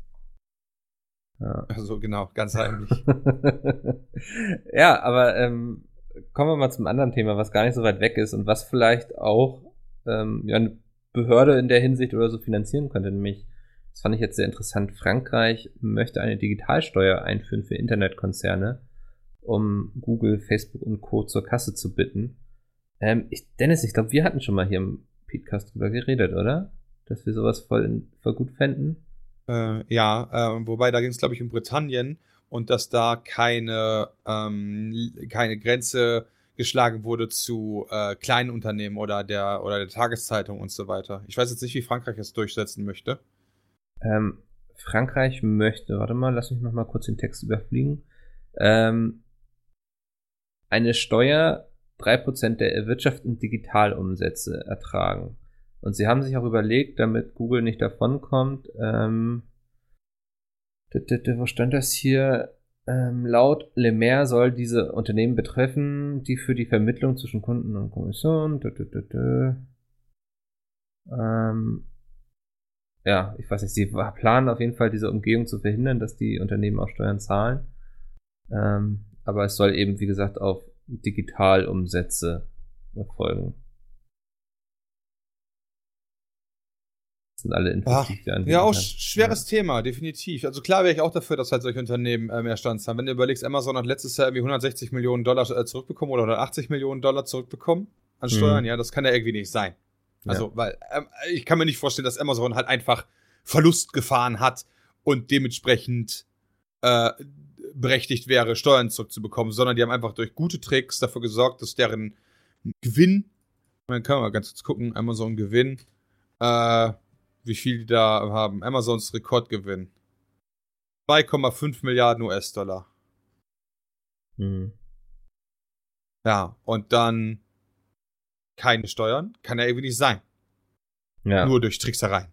Ja. Also genau, ganz heimlich. [laughs] ja, aber ähm, kommen wir mal zum anderen Thema, was gar nicht so weit weg ist und was vielleicht auch ähm, ja, eine Behörde in der Hinsicht oder so finanzieren könnte, nämlich das fand ich jetzt sehr interessant. Frankreich möchte eine Digitalsteuer einführen für Internetkonzerne, um Google, Facebook und Co. zur Kasse zu bitten. Ähm, ich, Dennis, ich glaube, wir hatten schon mal hier im Podcast drüber geredet, oder? Dass wir sowas voll, voll gut fänden. Äh, ja, äh, wobei da ging es, glaube ich, um Britannien und dass da keine, ähm, keine Grenze geschlagen wurde zu äh, kleinen Unternehmen oder der oder der Tageszeitung und so weiter. Ich weiß jetzt nicht, wie Frankreich es durchsetzen möchte. Ähm, Frankreich möchte, warte mal, lass mich noch mal kurz den Text überfliegen. Ähm, eine Steuer 3% der erwirtschafteten Digitalumsätze ertragen. Und sie haben sich auch überlegt, damit Google nicht davonkommt, ähm, wo stand das hier? Ähm, laut Lemaire soll diese Unternehmen betreffen, die für die Vermittlung zwischen Kunden und Kommission, ähm, ja, ich weiß nicht, sie planen auf jeden Fall diese Umgehung zu verhindern, dass die Unternehmen auch Steuern zahlen. Ähm, aber es soll eben, wie gesagt, auf Digitalumsätze erfolgen. Das sind alle Infos, Ja, auch schweres ja. Thema, definitiv. Also klar wäre ich auch dafür, dass halt solche Unternehmen äh, mehr Stand haben. Wenn du überlegst, Amazon hat letztes Jahr irgendwie 160 Millionen Dollar äh, zurückbekommen oder 180 Millionen Dollar zurückbekommen an Steuern, mhm. ja, das kann ja irgendwie nicht sein. Also, ja. weil ähm, ich kann mir nicht vorstellen, dass Amazon halt einfach Verlust gefahren hat und dementsprechend äh, berechtigt wäre, Steuern zurückzubekommen, sondern die haben einfach durch gute Tricks dafür gesorgt, dass deren Gewinn, man kann mal ganz kurz gucken, Amazon Gewinn, äh, wie viel die da haben. Amazons Rekordgewinn. 2,5 Milliarden US-Dollar. Mhm. Ja, und dann keine Steuern, kann ja irgendwie nicht sein. Ja. Nur durch Tricksereien.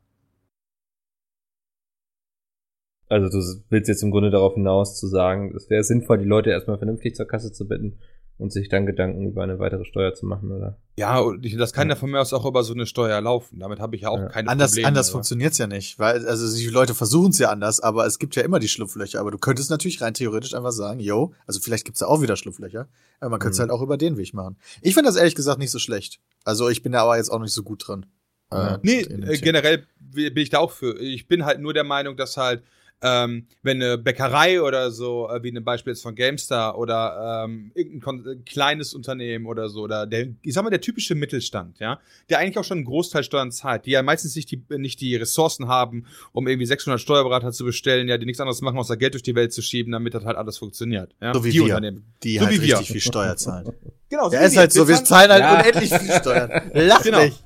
Also du willst jetzt im Grunde darauf hinaus zu sagen, es wäre sinnvoll, die Leute erstmal vernünftig zur Kasse zu bitten und sich dann Gedanken über eine weitere Steuer zu machen, oder? Ja, und das kann ja. von mir aus auch über so eine Steuer laufen. Damit habe ich ja auch Ja. keine Anders, Probleme. anders funktioniert's ja nicht, weil also die Leute versuchen es ja anders, aber es gibt ja immer die Schlupflöcher. Aber du könntest natürlich rein theoretisch einfach sagen, yo, also vielleicht gibt's da auch wieder Schlupflöcher, aber man könnte es Mhm. halt auch über den Weg machen. Ich finde das ehrlich gesagt nicht so schlecht. Also ich bin da aber jetzt auch nicht so gut drin. Ja. Äh, Nee, äh, generell bin ich da auch für. Ich bin halt nur der Meinung, dass halt, ähm, wenn eine Bäckerei oder so, äh, wie ein Beispiel jetzt von GameStar oder ähm, irgendein äh, kleines Unternehmen oder so, oder der, ich sag mal, der typische Mittelstand, ja, der eigentlich auch schon einen Großteil Steuern zahlt, die ja meistens nicht die, nicht die Ressourcen haben, um irgendwie 600 Steuerberater zu bestellen, ja, die nichts anderes machen, außer Geld durch die Welt zu schieben, damit das halt alles funktioniert. Ja? So wie die wir. Unternehmen. die so halt wie wir. richtig viel Steuer zahlen. Genau, Ja, ist halt so, wir zahlen halt Ja. unendlich viel Steuern. [laughs] Lach Genau. nicht.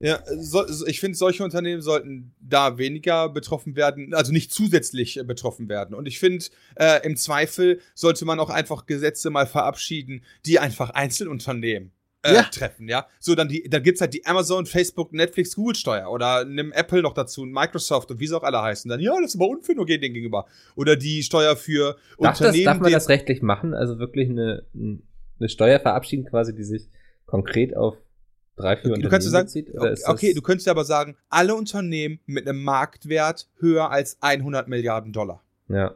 Ja, so, ich finde, solche Unternehmen sollten da weniger betroffen werden, also nicht zusätzlich äh, betroffen werden. Und ich finde, äh, im Zweifel sollte man auch einfach Gesetze mal verabschieden, die einfach Einzelunternehmen äh, Ja. treffen, ja. So, dann, die, dann gibt's halt die Amazon, Facebook, Netflix, Google-Steuer oder nimm Apple noch dazu, Microsoft und wie sie auch alle heißen. Dann, ja, das ist aber unfair nur denen gegenüber. Oder die Steuer für Darf, das, Unternehmen, darf man die- das rechtlich machen? Also wirklich eine, eine Steuer verabschieden quasi, die sich konkret auf drei, vier Du kannst sagen, bezieht? Okay, das- du könntest ja aber sagen, alle Unternehmen mit einem Marktwert höher als 100 Milliarden Dollar. Ja,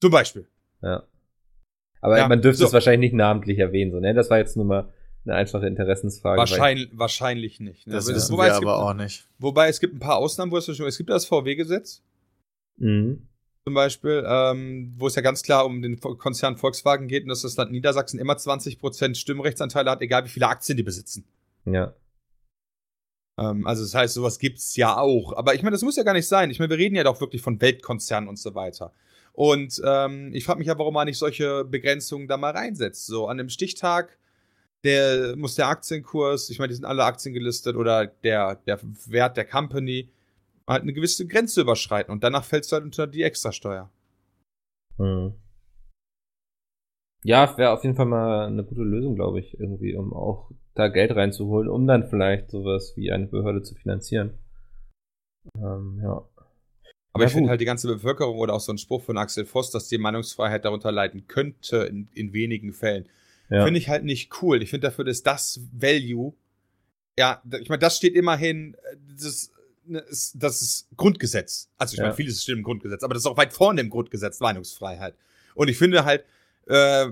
Zum Beispiel. ja. Aber Ja, man dürfte so. es wahrscheinlich nicht namentlich erwähnen, so, ne? Das war jetzt nur mal eine einfache Interessensfrage. weil- Wahrscheinlich, wahrscheinlich nicht. Ne? Das Aber wissen wobei, wir es gibt, aber auch nicht. wobei es gibt ein paar Ausnahmen, wo es schon, es gibt das VW-Gesetz Mhm. zum Beispiel, ähm, wo es ja ganz klar um den Konzern Volkswagen geht und dass das Land Niedersachsen immer 20% Stimmrechtsanteile hat, egal wie viele Aktien die besitzen. Ja. Ähm, also das heißt, sowas gibt's ja auch. Aber ich meine, das muss ja gar nicht sein. Ich meine, wir reden ja doch wirklich von Weltkonzernen und so weiter. Und ähm, ich frage mich ja, warum man nicht solche Begrenzungen da mal reinsetzt. So an dem Stichtag, der muss der Aktienkurs, ich meine, die sind alle Aktien gelistet oder der, der Wert der Company halt eine gewisse Grenze überschreiten und danach fällst du halt unter die Extrasteuer. Mhm. Ja, wäre auf jeden Fall mal eine gute Lösung, glaube ich, irgendwie, um auch da Geld reinzuholen, um dann vielleicht sowas wie eine Behörde zu finanzieren. Ähm, ja. Aber Ja, ich finde halt die ganze Bevölkerung oder auch so ein Spruch von Axel Voss, dass die Meinungsfreiheit darunter leiden könnte in, in wenigen Fällen. ja. Finde ich halt nicht cool. Ich finde dafür, dass das Value, ja, ich meine, das steht immerhin, äh, das, ne, ist, das ist Grundgesetz. Also ich Ja. meine, vieles steht im Grundgesetz, aber das ist auch weit vorne im Grundgesetz, Meinungsfreiheit. Und ich finde halt, äh,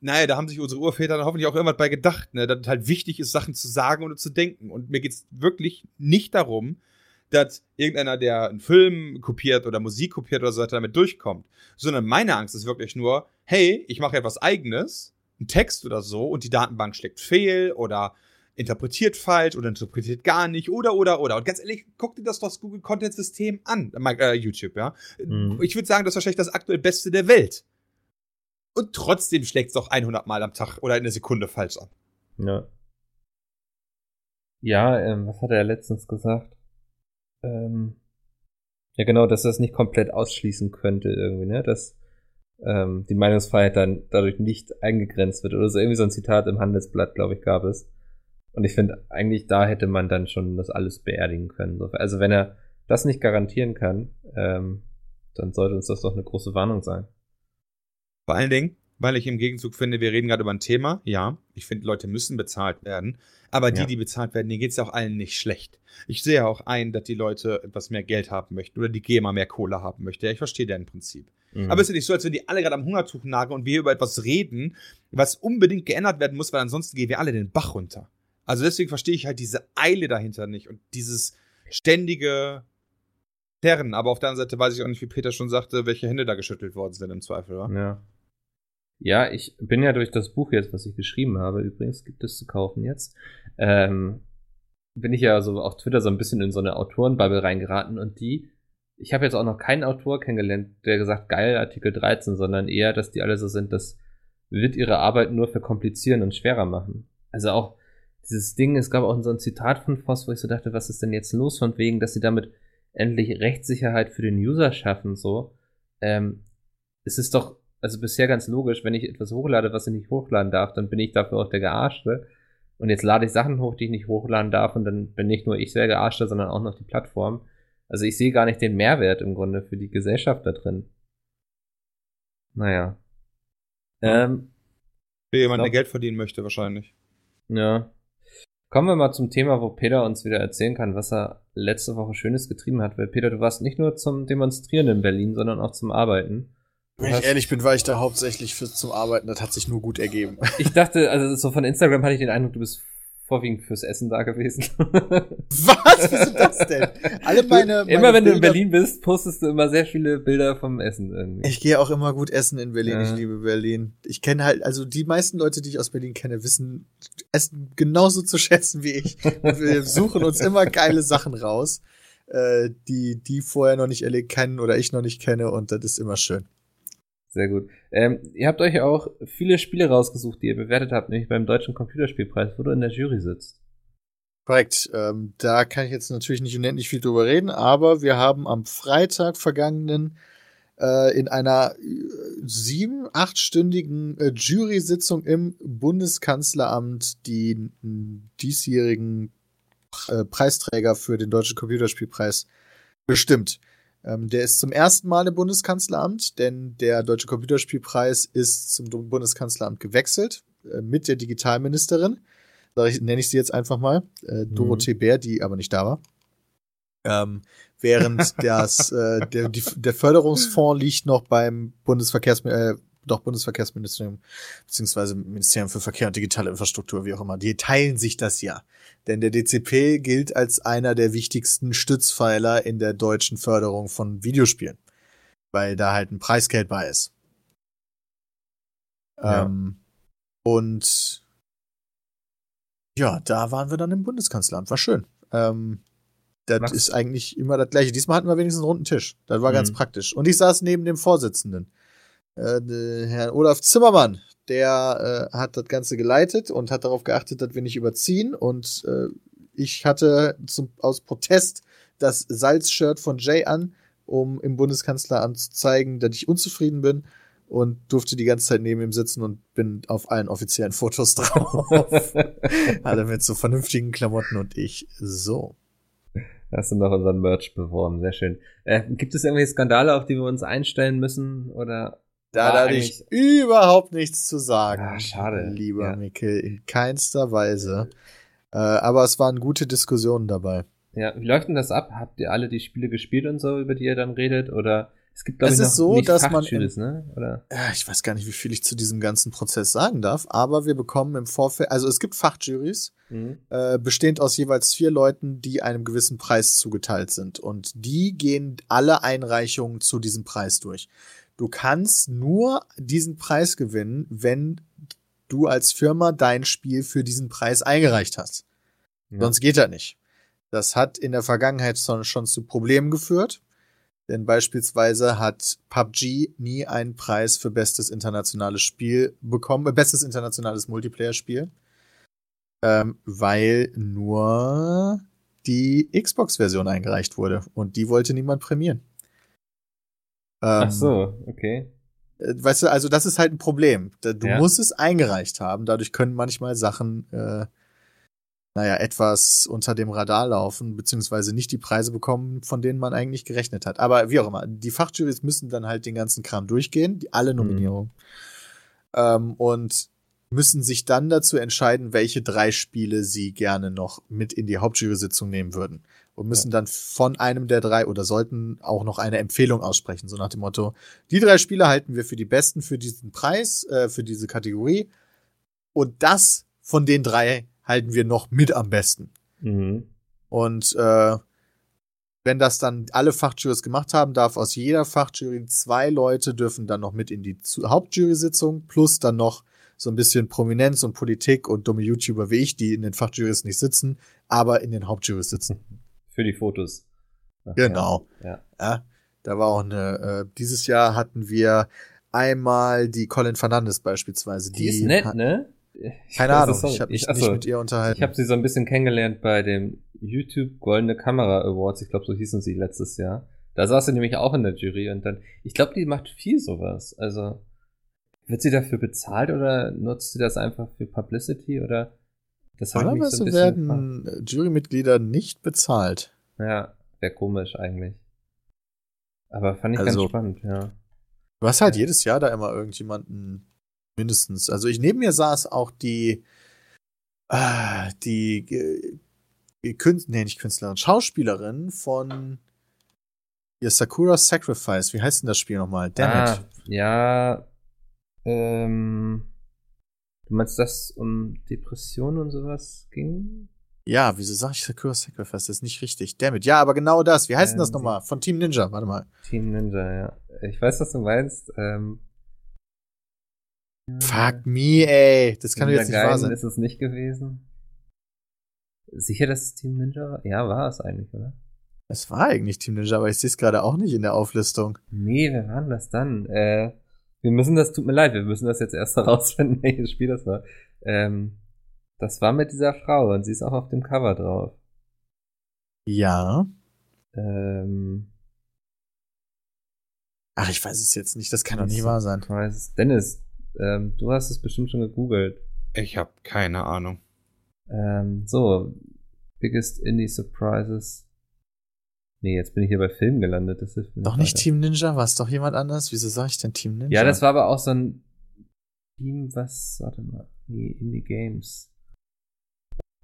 naja, da haben sich unsere Urväter dann hoffentlich auch irgendwas bei gedacht, ne, dass es halt wichtig ist, Sachen zu sagen oder zu denken. Und mir geht's wirklich nicht darum, dass irgendeiner, der einen Film kopiert oder Musik kopiert oder so weiter, damit durchkommt. Sondern meine Angst ist wirklich nur, hey, ich mache etwas eigenes, einen Text oder so, und die Datenbank schlägt fehl oder interpretiert falsch oder interpretiert gar nicht oder oder oder. Und ganz ehrlich, guck dir das doch das Google Content System an, äh, YouTube, ja. Mhm. Ich würde sagen, das ist wahrscheinlich das aktuell Beste der Welt. Und trotzdem schlägt es doch 100 Mal am Tag oder in einer Sekunde falsch an. Ja. Ja, ähm, was hat er letztens gesagt? Ähm, ja, genau, dass das nicht komplett ausschließen könnte irgendwie, ne? Dass ähm, die Meinungsfreiheit dann dadurch nicht eingegrenzt wird oder so. Irgendwie so ein Zitat im Handelsblatt, glaube ich, gab es. Und ich finde, eigentlich da hätte man dann schon das alles beerdigen können. So. Also wenn er das nicht garantieren kann, ähm, dann sollte uns das doch eine große Warnung sein. Vor allen Dingen, weil ich im Gegenzug finde, wir reden gerade über ein Thema. Ja, ich finde, Leute müssen bezahlt werden. Aber die, Ja. die bezahlt werden, denen geht es ja auch allen nicht schlecht. Ich sehe auch ein, dass die Leute etwas mehr Geld haben möchten oder die GEMA mehr Kohle haben möchte. Ja, ich verstehe deren Prinzip. Mhm. Aber es ist ja nicht so, als wenn die alle gerade am Hungertuch nagen und wir über etwas reden, was unbedingt geändert werden muss, weil ansonsten gehen wir alle den Bach runter. Also deswegen verstehe ich halt diese Eile dahinter nicht und dieses ständige Terren. Aber auf der anderen Seite weiß ich auch nicht, wie Peter schon sagte, welche Hände da geschüttelt worden sind im Zweifel, wa? Ja. Ja, ich bin ja durch das Buch jetzt, was ich geschrieben habe, übrigens gibt es zu kaufen jetzt, ähm, bin ich ja so auf Twitter so ein bisschen in so eine Autorenbubble reingeraten und die, ich habe jetzt auch noch keinen Autor kennengelernt, der gesagt, geil, Artikel 13, sondern eher, dass die alle so sind, das wird ihre Arbeit nur verkomplizieren und schwerer machen. Also auch dieses Ding, es gab auch so ein Zitat von Voss, wo ich so dachte, was ist denn jetzt los von wegen, dass sie damit endlich Rechtssicherheit für den User schaffen, so. Ähm, es ist doch, also bisher ganz logisch, wenn ich etwas hochlade, was ich nicht hochladen darf, dann bin ich dafür auch der Gearschte. Und jetzt lade ich Sachen hoch, die ich nicht hochladen darf und dann bin nicht nur ich sehr gearscht, sondern auch noch die Plattform. Also ich sehe gar nicht den Mehrwert im Grunde für die Gesellschaft da drin. Naja. Ähm, Für jemanden, der Geld verdienen möchte, wahrscheinlich. ja. Kommen wir mal zum Thema, wo Peter uns wieder erzählen kann, was er letzte Woche Schönes getrieben hat. Weil Peter, du warst nicht nur zum Demonstrieren in Berlin, sondern auch zum Arbeiten. Wenn ich ehrlich bin, war ich da hauptsächlich fürs zum Arbeiten. Das hat sich nur gut ergeben. Ich dachte, also so von Instagram hatte ich den Eindruck, du bist vorwiegend fürs Essen da gewesen. [laughs] Was? Wieso das denn? Alle meine, meine immer wenn du in Bilder- Berlin bist, postest du immer sehr viele Bilder vom Essen irgendwie. Ich gehe auch immer gut essen in Berlin. Ja. Ich liebe Berlin. Ich kenne halt, also die meisten Leute, die ich aus Berlin kenne, wissen Essen genauso zu schätzen wie ich. Und wir [laughs] suchen uns immer geile Sachen raus, äh, die die vorher noch nicht erlebt kennen oder ich noch nicht kenne. Und das ist immer schön. Sehr gut. Ähm, ihr habt euch auch viele Spiele rausgesucht, die ihr bewertet habt, nämlich beim Deutschen Computerspielpreis, wo du in der Jury sitzt. Korrekt. Ähm, da kann ich jetzt natürlich nicht unendlich viel drüber reden, aber wir haben am Freitag vergangenen äh, in einer äh, sieben, achtstündigen äh, Jury-Sitzung im Bundeskanzleramt die diesjährigen äh, Preisträger für den Deutschen Computerspielpreis bestimmt. Ähm, der ist zum ersten Mal im Bundeskanzleramt, denn der Deutsche Computerspielpreis ist zum Bundeskanzleramt gewechselt äh, mit der Digitalministerin. Nenne ich sie jetzt einfach mal, äh, Dorothee Bär, die aber nicht da war. Ähm, während [laughs] das, äh, der, die, der Förderungsfonds liegt noch beim Bundesverkehrs, äh, doch Bundesverkehrsministerium, beziehungsweise Ministerium für Verkehr und digitale Infrastruktur, wie auch immer. Die teilen sich das ja. Denn der DCP gilt als einer der wichtigsten Stützpfeiler in der deutschen Förderung von Videospielen. Weil da halt ein Preisgeld bei ist. Ja. Ähm, und ja, da waren wir dann im Bundeskanzleramt. War schön. Ähm, das Max? ist eigentlich immer das gleiche. Diesmal hatten wir wenigstens einen runden Tisch. Das war ganz Mhm. praktisch. Und ich saß neben dem Vorsitzenden, äh, Herrn Olaf Zimmermann. Der äh, hat das Ganze geleitet und hat darauf geachtet, dass wir nicht überziehen. Und äh, ich hatte zum, aus Protest das Salz-Shirt von Jay an, um im Bundeskanzleramt zu zeigen, dass ich unzufrieden bin und durfte die ganze Zeit neben ihm sitzen und bin auf allen offiziellen Fotos [laughs] drauf. Alle mit so vernünftigen Klamotten und ich so. Hast du noch unseren Merch beworben, sehr schön. Äh, gibt es irgendwelche Skandale, auf die wir uns einstellen müssen? Oder Da hatte ich überhaupt nichts zu sagen. Ah, schade. Lieber Ja. Mikkel, in keinster Weise. Äh, aber es waren gute Diskussionen dabei. ja, wie läuft denn das ab? Habt ihr alle die Spiele gespielt und so, über die ihr dann redet? Oder es gibt glaube ich ist noch so, nicht dass man Fachjuries, ne? Oder Ja, ich weiß gar nicht, wie viel ich zu diesem ganzen Prozess sagen darf, aber wir bekommen im Vorfeld, also es gibt Fachjuries, mhm. äh, bestehend aus jeweils vier Leuten, die einem gewissen Preis zugeteilt sind. Und die gehen alle Einreichungen zu diesem Preis durch. Du kannst nur diesen Preis gewinnen, wenn du als Firma dein Spiel für diesen Preis eingereicht hast. Ja. Sonst geht das nicht. Das hat in der Vergangenheit schon, zu Problemen geführt. Denn beispielsweise hat PUBG nie einen Preis für bestes internationales Spiel bekommen, äh, bestes internationales Multiplayer-Spiel. Ähm, weil nur die Xbox-Version eingereicht wurde. Und die wollte niemand prämieren. Ähm, Ach so, okay. äh, Weißt du, also das ist halt ein Problem. Du Ja. musst es eingereicht haben. Dadurch können manchmal Sachen, äh, naja, etwas unter dem Radar laufen, beziehungsweise nicht die Preise bekommen, von denen man eigentlich gerechnet hat. Aber wie auch immer, die Fachjurys müssen dann halt den ganzen Kram durchgehen, die, alle Nominierungen. Ähm, und müssen sich dann dazu entscheiden, welche drei Spiele sie gerne noch mit in die Hauptjury-Sitzung nehmen würden. Und müssen dann von einem der drei oder sollten auch noch eine Empfehlung aussprechen, so nach dem Motto, die drei Spiele halten wir für die besten für diesen Preis, äh, für diese Kategorie. Und das von den drei halten wir noch mit am besten. Mhm. Und äh, wenn das dann alle Fachjurys gemacht haben, darf aus jeder Fachjury zwei Leute dürfen dann noch mit in die Zu- Hauptjury-Sitzung, plus dann noch so ein bisschen Prominenz und Politik und dumme YouTuber wie ich, die in den Fachjurys nicht sitzen, aber in den Hauptjurys sitzen. Für die Fotos. Ach, Genau. Ja. Ja, da war auch eine, äh, dieses Jahr hatten wir einmal die Colin Fernandes beispielsweise. Die, ist nett, ne? [laughs] [laughs] Ich Keine Ahnung, so- ich habe mich achso, nicht mit ihr unterhalten. Ich habe sie so ein bisschen kennengelernt bei dem YouTube Goldene Kamera Awards. Ich glaube, so hießen sie letztes Jahr. Da saß sie nämlich auch in der Jury und dann, ich glaube, die macht viel sowas. Also, wird sie dafür bezahlt oder nutzt sie das einfach für Publicity oder? Das so Normalerweise bisschen werden äh, Jurymitglieder nicht bezahlt. Ja, wäre komisch eigentlich. Aber fand ich Also- ganz spannend, ja. Du hast halt jedes Jahr da immer irgendjemanden mindestens. Also ich neben mir saß auch die die äh, die Künstlerin, nee, nicht Künstlerin, Schauspielerin von ja, Sakura Sacrifice. Wie heißt denn das Spiel nochmal? Damn ah, it. ja. Ähm, du meinst, dass um Depressionen und sowas ging? Ja, wieso sag ich Sakura Sacrifice? Das ist nicht richtig. Damn it. Ja, aber genau das. Wie heißt denn das Ähm, nochmal? Von Team Ninja. Warte mal. Team Ninja, ja. Ich weiß, was du meinst. Ähm, Fuck me, ey. Das kann doch jetzt nicht wahr sein. ist es nicht gewesen. Sicher, dass es Team Ninja war? Ja, war es eigentlich, oder? Es war eigentlich Team Ninja, aber ich sehe es gerade auch nicht in der Auflistung. Nee, wer war denn das dann? Äh, wir müssen das, tut mir leid, wir müssen das jetzt erst [laughs] herausfinden, welches Spiel das war. Ähm, das war mit dieser Frau und sie ist auch auf dem Cover drauf. Ja. Ähm, Ach, ich weiß es jetzt nicht. Das kann doch nicht wahr sein. Crisis. Dennis, ähm, du hast es bestimmt schon gegoogelt. Ich habe keine Ahnung. Ähm, so, biggest Indie Surprises. Nee, jetzt bin ich hier bei Film gelandet. Das mir Doch nicht weiter. Team Ninja, war es doch jemand anders? Wieso sag ich denn Team Ninja? Ja, das war aber auch so ein Team, was, warte mal, nee, Indie Games.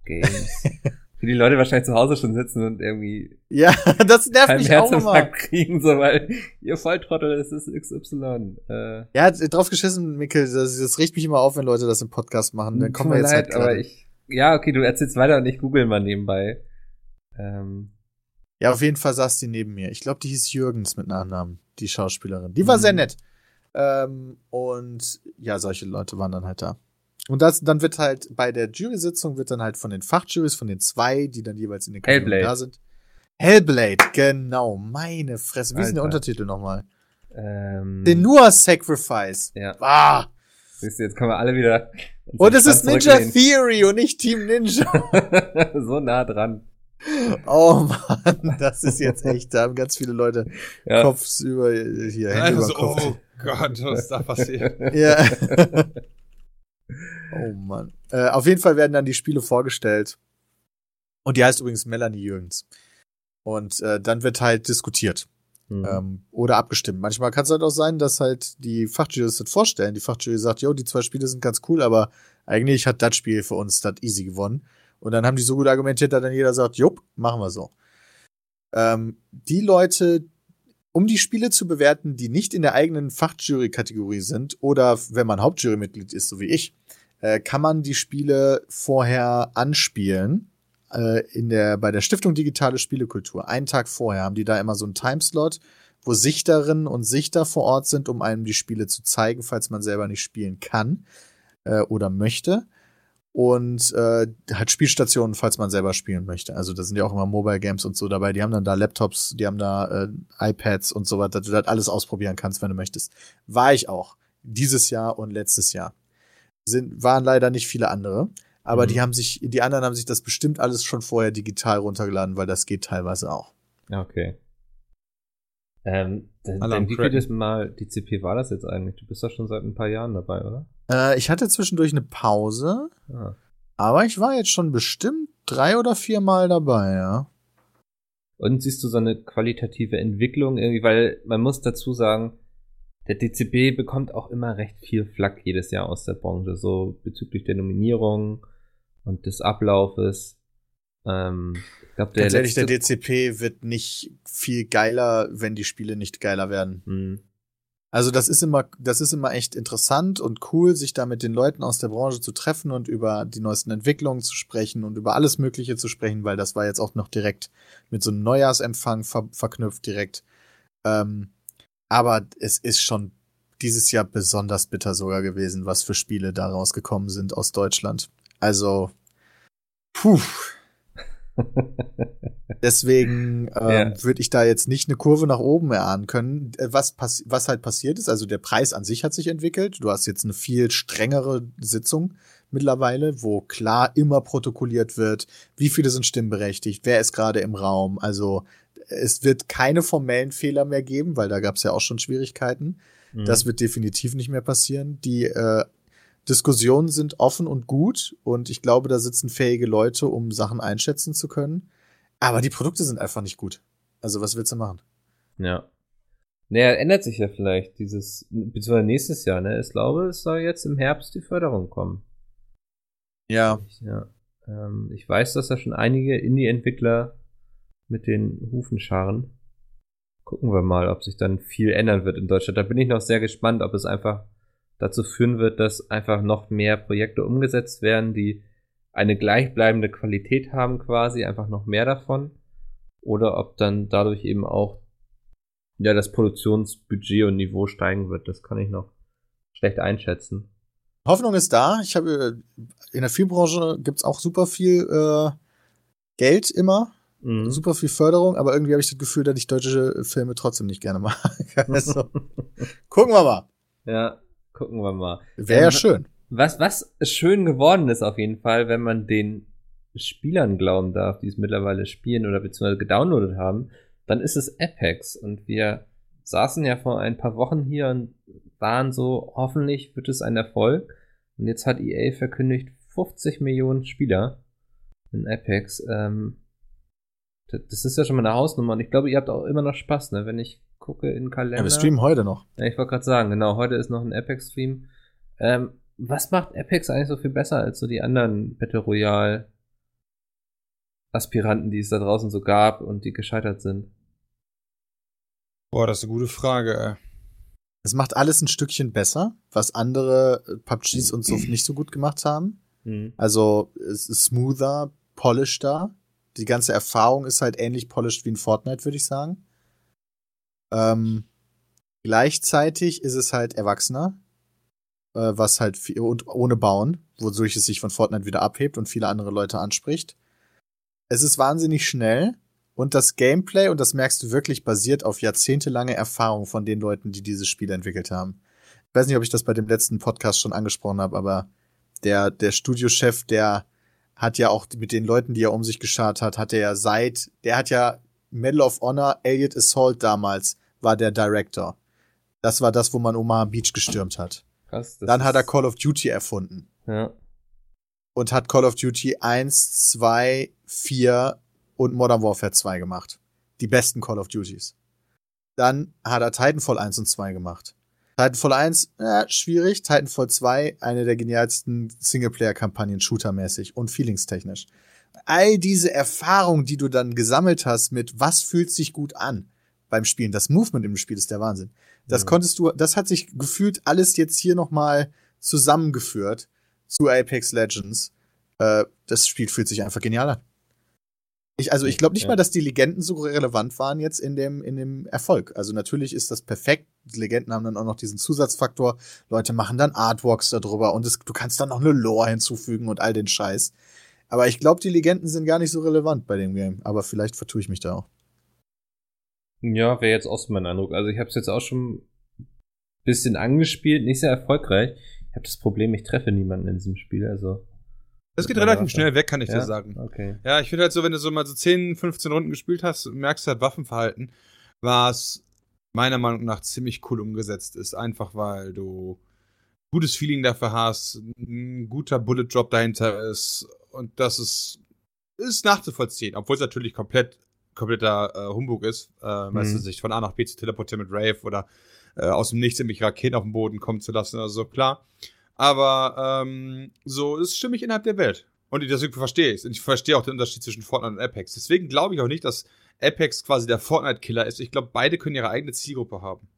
Games. [laughs] Für die Leute wahrscheinlich zu Hause schon sitzen und irgendwie Ja, [laughs] das nervt mich auch immer. Kriegen, so, weil ihr Volltrottel, es ist XY. Äh, Ja, drauf geschissen, Mikkel, das, das riecht mich immer auf, wenn Leute das im Podcast machen. Dann kommen wir jetzt leid, halt aber ich, ja, okay, du erzählst weiter und ich google mal nebenbei. Ähm, Ja, auf jeden Fall saß die neben mir. Ich glaube, die hieß Jürgens mit Nachnamen, die Schauspielerin. Die war Mhm. sehr nett. Ähm, und ja, solche Leute waren dann halt da. Und das, dann wird halt bei der Jury-Sitzung wird dann halt von den Fachjurys, von den zwei, die dann jeweils in den Hellblade. da sind. Hellblade, genau, meine Fresse. Wie ist denn der Alter. Untertitel nochmal? ähm, Senua Sacrifice. ja, Ah! siehst du, jetzt können wir alle wieder. Und es ist Ninja. Theory und nicht Team Ninja. [laughs] so nah dran. Oh Mann, das ist jetzt echt, da haben ganz viele Leute [laughs] Ja. Kopf über hier, Hände Also, über Kopf. oh Gott, was ist da passiert? [laughs] Ja. [laughs] oh Mann. Äh, auf jeden Fall werden dann die Spiele vorgestellt. Und die heißt übrigens Melanie Jürgens. Und äh, dann wird halt diskutiert Hm. ähm, oder abgestimmt. Manchmal kann es halt auch sein, dass halt die Fachjurys das vorstellen. Die Fachjury sagt, jo, die zwei Spiele sind ganz cool, aber eigentlich hat das Spiel für uns das easy gewonnen. Und dann haben die so gut argumentiert, dass dann jeder sagt, jupp, machen wir so. Ähm, die Leute, um die Spiele zu bewerten, die nicht in der eigenen Fachjury-Kategorie sind oder wenn man Hauptjurymitglied ist, so wie ich, äh, kann man die Spiele vorher anspielen äh, in der, bei der Stiftung Digitale Spielekultur. Einen Tag vorher haben die da immer so einen Timeslot, wo Sichterinnen und Sichter vor Ort sind, um einem die Spiele zu zeigen, falls man selber nicht spielen kann äh, oder möchte. Und äh, halt Spielstationen, falls man selber spielen möchte. Also da sind ja auch immer Mobile Games und so dabei. Die haben dann da Laptops, die haben da äh, iPads und so weiter, dass du das alles ausprobieren kannst, wenn du möchtest. War ich auch. Dieses Jahr und letztes Jahr. Sind, waren leider nicht viele andere. Aber Mhm. die haben sich, die anderen haben sich das bestimmt alles schon vorher digital runtergeladen, weil das geht teilweise auch. Okay. Ähm, dann, dann wie vieltes Mal die CP war das jetzt eigentlich? Du bist doch schon seit ein paar Jahren dabei, oder? Äh, ich hatte zwischendurch eine Pause, Ah. aber ich war jetzt schon bestimmt drei oder vier Mal dabei, ja. Und siehst du so eine qualitative Entwicklung irgendwie, weil man muss dazu sagen, der DCB bekommt auch immer recht viel Flack jedes Jahr aus der Branche, so bezüglich der Nominierung und des Ablaufes. Ähm, ich glaube, der Ganz ehrlich, der DCP wird nicht viel geiler, wenn die Spiele nicht geiler werden. Also das ist immer, das ist immer echt interessant und cool, sich da mit den Leuten aus der Branche zu treffen und über die neuesten Entwicklungen zu sprechen und über alles Mögliche zu sprechen, weil das war jetzt auch noch direkt mit so einem Neujahrsempfang ver verknüpft direkt. Ähm, aber es ist schon dieses Jahr besonders bitter sogar gewesen, was für Spiele da rausgekommen sind aus Deutschland. Also, puh. [laughs] Deswegen ähm, Ja. würde ich da jetzt nicht eine Kurve nach oben erahnen können. Äh, Was, was halt passiert ist, also der Preis an sich hat sich entwickelt. Du hast jetzt eine viel strengere Sitzung mittlerweile, wo klar immer protokolliert wird, wie viele sind stimmberechtigt, wer ist gerade im Raum. Also es wird keine formellen Fehler mehr geben, weil da gab es ja auch schon Schwierigkeiten. hm. Das wird definitiv nicht mehr passieren. Die, äh, Diskussionen sind offen und gut und ich glaube, da sitzen fähige Leute, um Sachen einschätzen zu können. Aber die Produkte sind einfach nicht gut. Also was willst du machen? Ja. Naja, ändert sich ja vielleicht dieses, beziehungsweise nächstes Jahr, ne? Ich glaube, es soll jetzt im Herbst die Förderung kommen. Ja. Ja. Ähm, ich weiß, dass da schon einige Indie-Entwickler mit den Hufen scharren. Gucken wir mal, ob sich dann viel ändern wird in Deutschland. Da bin ich noch sehr gespannt, ob es einfach dazu führen wird, dass einfach noch mehr Projekte umgesetzt werden, die eine gleichbleibende Qualität haben quasi, einfach noch mehr davon. Oder ob dann dadurch eben auch ja, das Produktionsbudget und Niveau steigen wird. Das kann ich noch schlecht einschätzen. Hoffnung ist da. Ich habe in der Filmbranche gibt's auch super viel äh, Geld immer, mhm. super viel Förderung, aber irgendwie habe ich das Gefühl, dass ich deutsche Filme trotzdem nicht gerne mag. [laughs] also, [laughs] gucken wir mal. Ja, gucken wir mal. Wäre ja ähm, schön. Was, was schön geworden ist auf jeden Fall, wenn man den Spielern glauben darf, die es mittlerweile spielen oder beziehungsweise gedownloadet haben, dann ist es Apex. Und wir saßen ja vor ein paar Wochen hier und waren so, hoffentlich wird es ein Erfolg. Und jetzt hat EA verkündigt 50 Millionen Spieler in Apex. Ähm, das ist ja schon mal eine Hausnummer. Und ich glaube, ihr habt auch immer noch Spaß, ne? Wenn ich gucke in den Kalender. Ja, wir streamen heute noch. Ja, ich wollte gerade sagen, genau, heute ist noch ein Apex-Stream. Ähm, was macht Apex eigentlich so viel besser als so die anderen Battle Royale Aspiranten, die es da draußen so gab und die gescheitert sind? Boah, das ist eine gute Frage, ey. Es macht alles ein Stückchen besser, was andere äh, PUBGs und so [clears throat] nicht so gut gemacht haben. Mhm. Also, es ist smoother, polisheder. Die ganze Erfahrung ist halt ähnlich polished wie in Fortnite, würde ich sagen. Ähm, gleichzeitig ist es halt erwachsener, äh, was halt viel, und ohne Bauen, wodurch es sich von Fortnite wieder abhebt und viele andere Leute anspricht. Es ist wahnsinnig schnell und das Gameplay, und das merkst du wirklich, basiert auf jahrzehntelange Erfahrung von den Leuten, die dieses Spiel entwickelt haben. Ich weiß nicht, ob ich das bei dem letzten Podcast schon angesprochen habe, aber der, der Studiochef, der hat ja auch mit den Leuten, die er um sich geschart hat, hat er ja seit, der hat ja Medal of Honor, Elliot Assault damals, war der Director. Das war das, wo man Omaha Beach gestürmt hat. Krass, Dann hat er Call of Duty erfunden. Ja. Und hat Call of Duty 1, 2, 4 und Modern Warfare 2 gemacht. Die besten Call of Duties. Dann hat er Titanfall 1 und 2 gemacht. Titanfall 1, äh, schwierig. Titanfall 2, eine der genialsten Singleplayer-Kampagnen shootermäßig und feelingstechnisch. All diese Erfahrung, die du dann gesammelt hast mit was fühlt sich gut an beim Spielen, das Movement im Spiel ist der Wahnsinn. Das ja. konntest du, das hat sich gefühlt alles jetzt hier nochmal zusammengeführt zu Apex Legends. Äh, das Spiel fühlt sich einfach genial an. Ich, also ich glaube nicht ja. mal, dass die Legenden so relevant waren jetzt in dem, in dem Erfolg. Also natürlich ist das perfekt. Die Legenden haben dann auch noch diesen Zusatzfaktor. Leute machen dann Artworks darüber und es, du kannst dann noch eine Lore hinzufügen und all den Scheiß. Aber ich glaube, die Legenden sind gar nicht so relevant bei dem Game. Aber vielleicht vertue ich mich da auch. Ja, wäre jetzt auch so mein Eindruck. Also ich habe es jetzt auch schon ein bisschen angespielt, nicht sehr erfolgreich. Ich habe das Problem, ich treffe niemanden in diesem Spiel. Also das geht relativ schnell weg, kann ich ja? dir sagen. Okay. Ja, ich finde halt so, wenn du so mal so 10, 15 Runden gespielt hast, merkst du halt Waffenverhalten, was meiner Meinung nach ziemlich cool umgesetzt ist. Einfach weil du gutes Feeling dafür hast, ein guter Bullet Drop dahinter ist und das ist, ist nachzuvollziehen, obwohl es natürlich komplett kompletter äh, Humbug ist, äh, mhm. weißt du, sich von A nach B zu teleportieren mit Rave oder äh, aus dem Nichts nämlich Raketen auf den Boden kommen zu lassen, also klar. Aber ähm, so ist stimmig innerhalb der Welt. Und deswegen verstehe ich es. Und ich verstehe auch den Unterschied zwischen Fortnite und Apex. Deswegen glaube ich auch nicht, dass Apex quasi der Fortnite-Killer ist. Ich glaube, beide können ihre eigene Zielgruppe haben.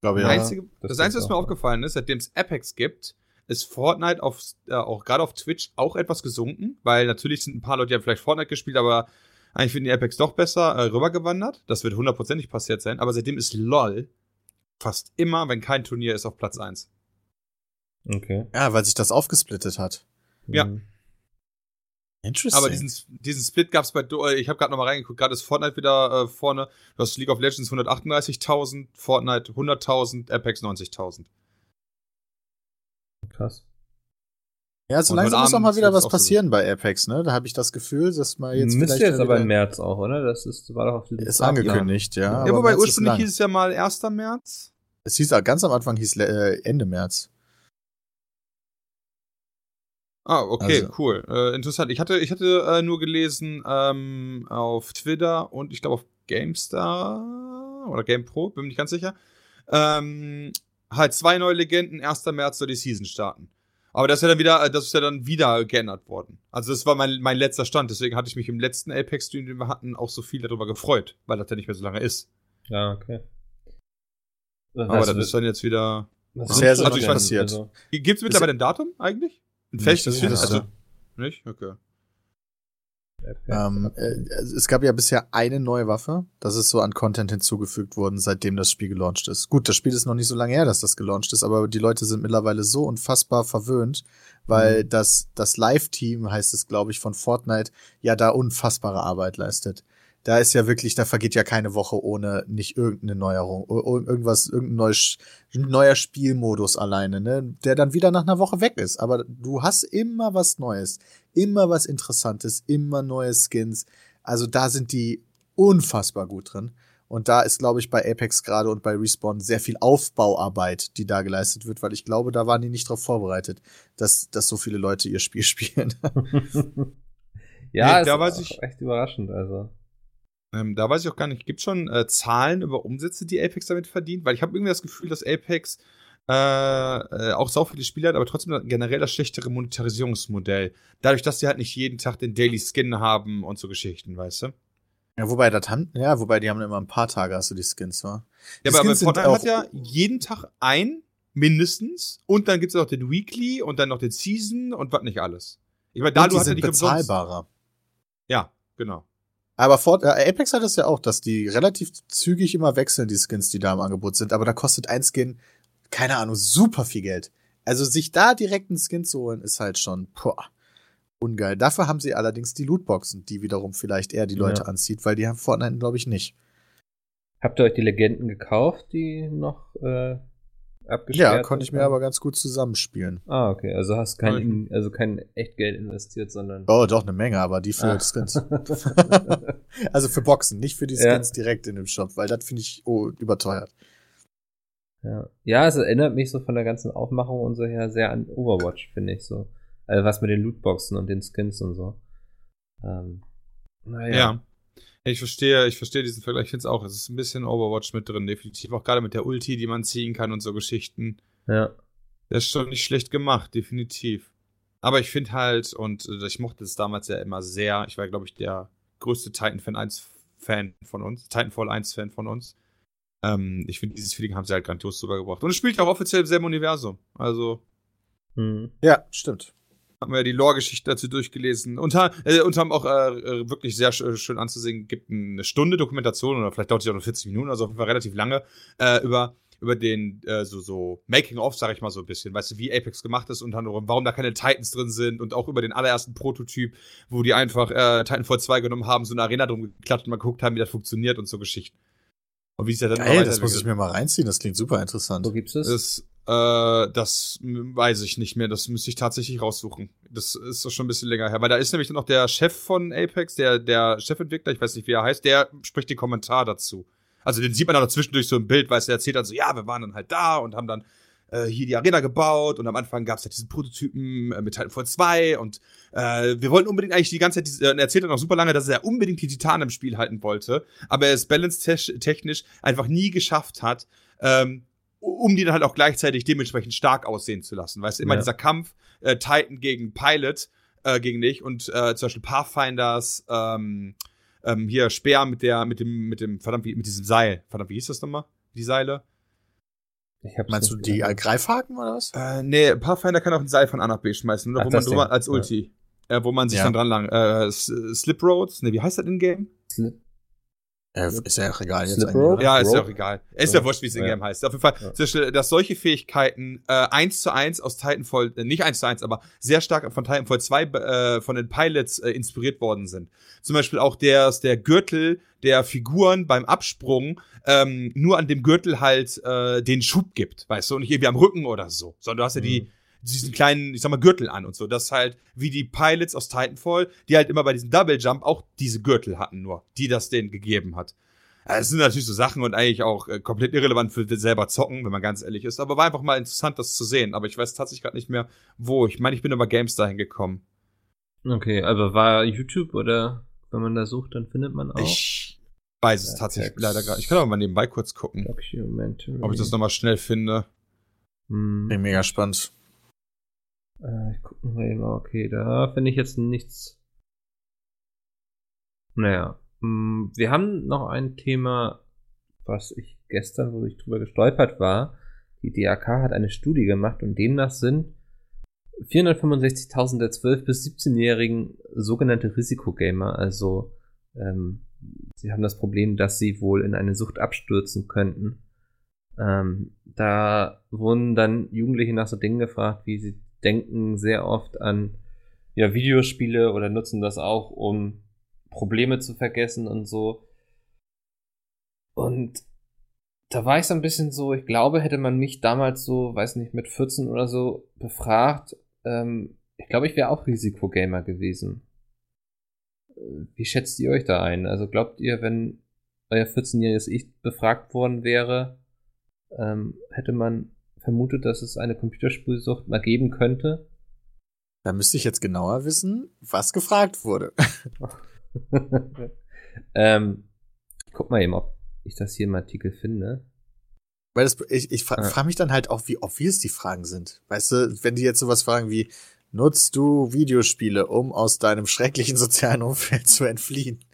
Glaube ja. Einzige, das, das Einzige, was mir aufgefallen ist, seitdem es Apex gibt, ist Fortnite auf, äh, auch gerade auf Twitch auch etwas gesunken, weil natürlich sind ein paar Leute, die haben vielleicht Fortnite gespielt, aber eigentlich finden die Apex doch besser äh, rübergewandert. Das wird hundertprozentig passiert sein. Aber seitdem ist LOL fast immer, wenn kein Turnier ist, auf Platz 1. Okay. Ja, weil sich das aufgesplittet hat. Ja. Mhm. Interesting. Aber diesen, diesen Split gab's bei, äh, ich habe gerade nochmal reingeguckt, gerade ist Fortnite wieder äh, vorne. Du hast League of Legends 138.000, Fortnite 100.000, Apex 90.000. Krass. Ja, so langsam muss auch mal wieder was passieren so. bei Apex, ne? Da habe ich das Gefühl, dass man jetzt Müsste jetzt aber im März auch, oder? Das ist, war doch auf diesem Ist angekündigt, ja. Ja, wobei ursprünglich hieß es ja mal 1. März. Es hieß, ganz am Anfang hieß äh, Ende März. Ah, okay, Also- cool. Äh, interessant. Ich hatte, ich hatte äh, nur gelesen ähm, auf Twitter und ich glaube auf GameStar oder GamePro, bin mir nicht ganz sicher. Ähm, halt zwei neue Legenden, 1. März soll die Season starten. Aber das ist ja dann wieder, äh, das ist ja dann wieder geändert worden. Also das war mein, mein letzter Stand, deswegen hatte ich mich im letzten Apex-Stream, den wir hatten, auch so viel darüber gefreut, weil das ja nicht mehr so lange ist. Ja, okay. Aber das ist dann jetzt wieder. was Bisher ist das nicht denn? passiert. Also, Gibt es mittlerweile ein Datum eigentlich? Ein Nicht, festes? ich wüsste. Also, nicht? Okay. Ähm, äh, es gab ja bisher eine neue Waffe. Das ist so an Content hinzugefügt worden, seitdem das Spiel gelauncht ist. Gut, das Spiel ist noch nicht so lange her, dass das gelauncht ist, aber die Leute sind mittlerweile so unfassbar verwöhnt, weil Mhm. das, das Live-Team, heißt es, glaube ich, von Fortnite, ja da unfassbare Arbeit leistet. Da ist ja wirklich, da vergeht ja keine Woche ohne nicht irgendeine Neuerung, irgendwas, irgendein neues, neuer Spielmodus alleine, ne, der dann wieder nach einer Woche weg ist. Aber du hast immer was Neues, immer was Interessantes, immer neue Skins. Also da sind die unfassbar gut drin. Und da ist, glaube ich, bei Apex gerade und bei Respawn sehr viel Aufbauarbeit, die da geleistet wird, weil ich glaube, da waren die nicht darauf vorbereitet, dass, dass so viele Leute ihr Spiel [laughs] spielen. [laughs] ja, Nee, ist da weiß ich- echt überraschend, also. Ähm, da weiß ich auch gar nicht, gibt schon äh, Zahlen über Umsätze, die Apex damit verdient? Weil ich habe irgendwie das Gefühl, dass Apex äh, äh, auch sau viele Spiele hat, aber trotzdem generell das schlechtere Monetarisierungsmodell. Dadurch, dass die halt nicht jeden Tag den Daily Skin haben und so Geschichten, weißt du? ja, wobei das haben, ja, wobei die haben immer ein paar Tage, hast du die Skins, wa? Die Ja, aber, aber Skins sind Fortnite hat ja jeden Tag ein, mindestens, und dann gibt's noch den Weekly und dann noch den Season und was nicht alles. Ich meine, da du die hast ja nicht umsonst. bezahlbarer. Ja, genau. Aber Fort, äh, Apex hat es ja auch, dass die relativ zügig immer wechseln, die Skins, die da im Angebot sind. Aber da kostet ein Skin, keine Ahnung, super viel Geld. Also sich da direkt einen Skin zu holen, ist halt schon, boah, ungeil. Dafür haben sie allerdings die Lootboxen, die wiederum vielleicht eher die Leute Ja. anzieht, weil die haben Fortnite, glaube ich, nicht. Habt ihr euch die Legenden gekauft, die noch äh, abgesperrt Ja, konnte ich mir aber ganz gut zusammenspielen. Ah, okay. Also hast kein, also kein Echtgeld investiert, sondern. Oh, doch, eine Menge, aber die für Ah. Skins. [laughs] also für Boxen, nicht für die Ja. Skins direkt in dem Shop, weil das finde ich oh, überteuert. Ja. ja, es erinnert mich so von der ganzen Aufmachung und so her sehr an Overwatch, finde ich so. Also was mit den Lootboxen und den Skins und so. Ähm, naja. Ja. Ich verstehe, ich verstehe diesen Vergleich. Ich finde es auch. Es ist ein bisschen Overwatch mit drin, definitiv. Auch gerade mit der Ulti, die man ziehen kann und so Geschichten. Ja. Das ist schon nicht schlecht gemacht, definitiv. Aber ich finde halt, und äh, ich mochte es damals ja immer sehr, ich war, glaube ich, der größte Titanfall 1 Fan von uns, Titanfall 1 Fan von uns. Ähm, ich finde, dieses Feeling haben sie halt grandios rübergebracht. Und es spielt auch offiziell im selben Universum. Also Hm. Ja, stimmt. Haben wir ja die Lore-Geschichte dazu durchgelesen. Und, äh, und haben auch äh, äh, wirklich sehr sch schön anzusehen, gibt eine Stunde Dokumentation oder vielleicht dauert die auch nur 40 Minuten, also auf jeden Fall relativ lange, äh, über, über den, äh, so, so Making-of, sag ich mal so ein bisschen, weißt du, wie Apex gemacht ist und dann warum da keine Titans drin sind und auch über den allerersten Prototyp, wo die einfach äh, Titanfall 2 genommen haben, so eine Arena drum geklatscht und mal geguckt haben, wie das funktioniert und so Geschichten. Und wie es ja dann Geil, das muss ich mir mal reinziehen, das klingt super interessant. Wo gibt's das? Das, äh, das weiß ich nicht mehr. Das müsste ich tatsächlich raussuchen. Das ist doch schon ein bisschen länger her. Weil da ist nämlich dann noch der Chef von Apex, der, der Chefentwickler, ich weiß nicht, wie er heißt, der spricht den Kommentar dazu. Also den sieht man noch zwischendurch so im Bild, weil er erzählt dann so, ja, wir waren dann halt da und haben dann äh, hier die Arena gebaut und am Anfang gab es halt diesen Prototypen äh, mit Titanfall 2 und äh, wir wollten unbedingt eigentlich die ganze Zeit, diese, und er erzählt dann auch super lange, dass er unbedingt die Titanen im Spiel halten wollte, aber er es balance-technisch einfach nie geschafft hat, ähm, um die dann halt auch gleichzeitig dementsprechend stark aussehen zu lassen. Weißt du, immer Ja. dieser Kampf äh, Titan gegen Pilot äh, gegen dich und äh, zum Beispiel Pathfinders, ähm, ähm, hier Speer mit der, mit dem, mit dem, verdammt, wie, mit diesem Seil. Verdammt, wie hieß das nochmal? Die Seile? Ich hab's Meinst du die äh, Greifhaken oder was? Äh, nee, Pathfinder kann auch ein Seil von A nach B schmeißen, oder? Ach, wo man drüber als Ja. Ulti. Äh, wo man sich Ja. dann dran lang. Äh, Slip Roads? Ne, wie heißt das in Game? Slip- Äh, ist ja auch egal jetzt eigentlich? Ja, ist ja auch egal. Ist ja Ja. wurscht, wie es in Ja. Game heißt. Auf jeden Fall, Ja. dass solche Fähigkeiten äh, eins zu eins aus Titanfall, äh, nicht eins zu eins, aber sehr stark von Titanfall 2 äh, von den Pilots äh, inspiriert worden sind. Zum Beispiel auch der, der Gürtel der Figuren beim Absprung ähm, nur an dem Gürtel halt äh, den Schub gibt, weißt du, und nicht irgendwie am Rücken oder so, sondern du hast ja die, Mhm. Diesen kleinen, ich sag mal, Gürtel an und so. Das ist halt wie die Pilots aus Titanfall, die halt immer bei diesem Double Jump auch diese Gürtel hatten nur, die das denen gegeben hat. Es sind natürlich so Sachen und eigentlich auch äh, komplett irrelevant für selber zocken, wenn man ganz ehrlich ist. Aber war einfach mal interessant, das zu sehen. Aber ich weiß tatsächlich gerade nicht mehr, wo. Ich meine, ich bin über GameStar hingekommen. Okay, aber war YouTube oder wenn man da sucht, dann findet man auch. Ich weiß es Ja, tatsächlich Text. leider gar nicht. Ich kann aber mal nebenbei kurz gucken, ob ich das nochmal schnell finde. Hm. Bin mega spannend. Äh, ich gucke mal eben, okay, da finde ich jetzt nichts. Naja, mh, wir haben noch ein Thema, was ich gestern, wo ich drüber gestolpert war. Die DAK hat eine Studie gemacht und demnach sind 465.000 der 12- bis 17-Jährigen sogenannte Risikogamer, also ähm, sie haben das Problem, dass sie wohl in eine Sucht abstürzen könnten. Ähm, da wurden dann Jugendliche nach so Dingen gefragt, wie sie denken sehr oft an ja, Videospiele oder nutzen das auch, um Probleme zu vergessen und so. Und da war ich so ein bisschen so, ich glaube, hätte man mich damals so, weiß nicht, mit 14 oder so befragt, ähm, ich glaube, ich wäre auch Risikogamer gewesen. Wie schätzt ihr euch da ein? Also glaubt ihr, wenn euer 14-jähriges Ich befragt worden wäre, ähm, hätte man vermutet, dass es eine Computerspielsucht mal geben könnte? Da müsste ich jetzt genauer wissen, was gefragt wurde. [laughs] ähm, guck mal eben, ob ich das hier im Artikel finde. Weil das, ich, ich fra Ja. frage mich dann halt auch, wie obvious die Fragen sind. Weißt du, wenn die jetzt sowas fragen wie, nutzt du Videospiele, um aus deinem schrecklichen [laughs] sozialen Umfeld zu entfliehen?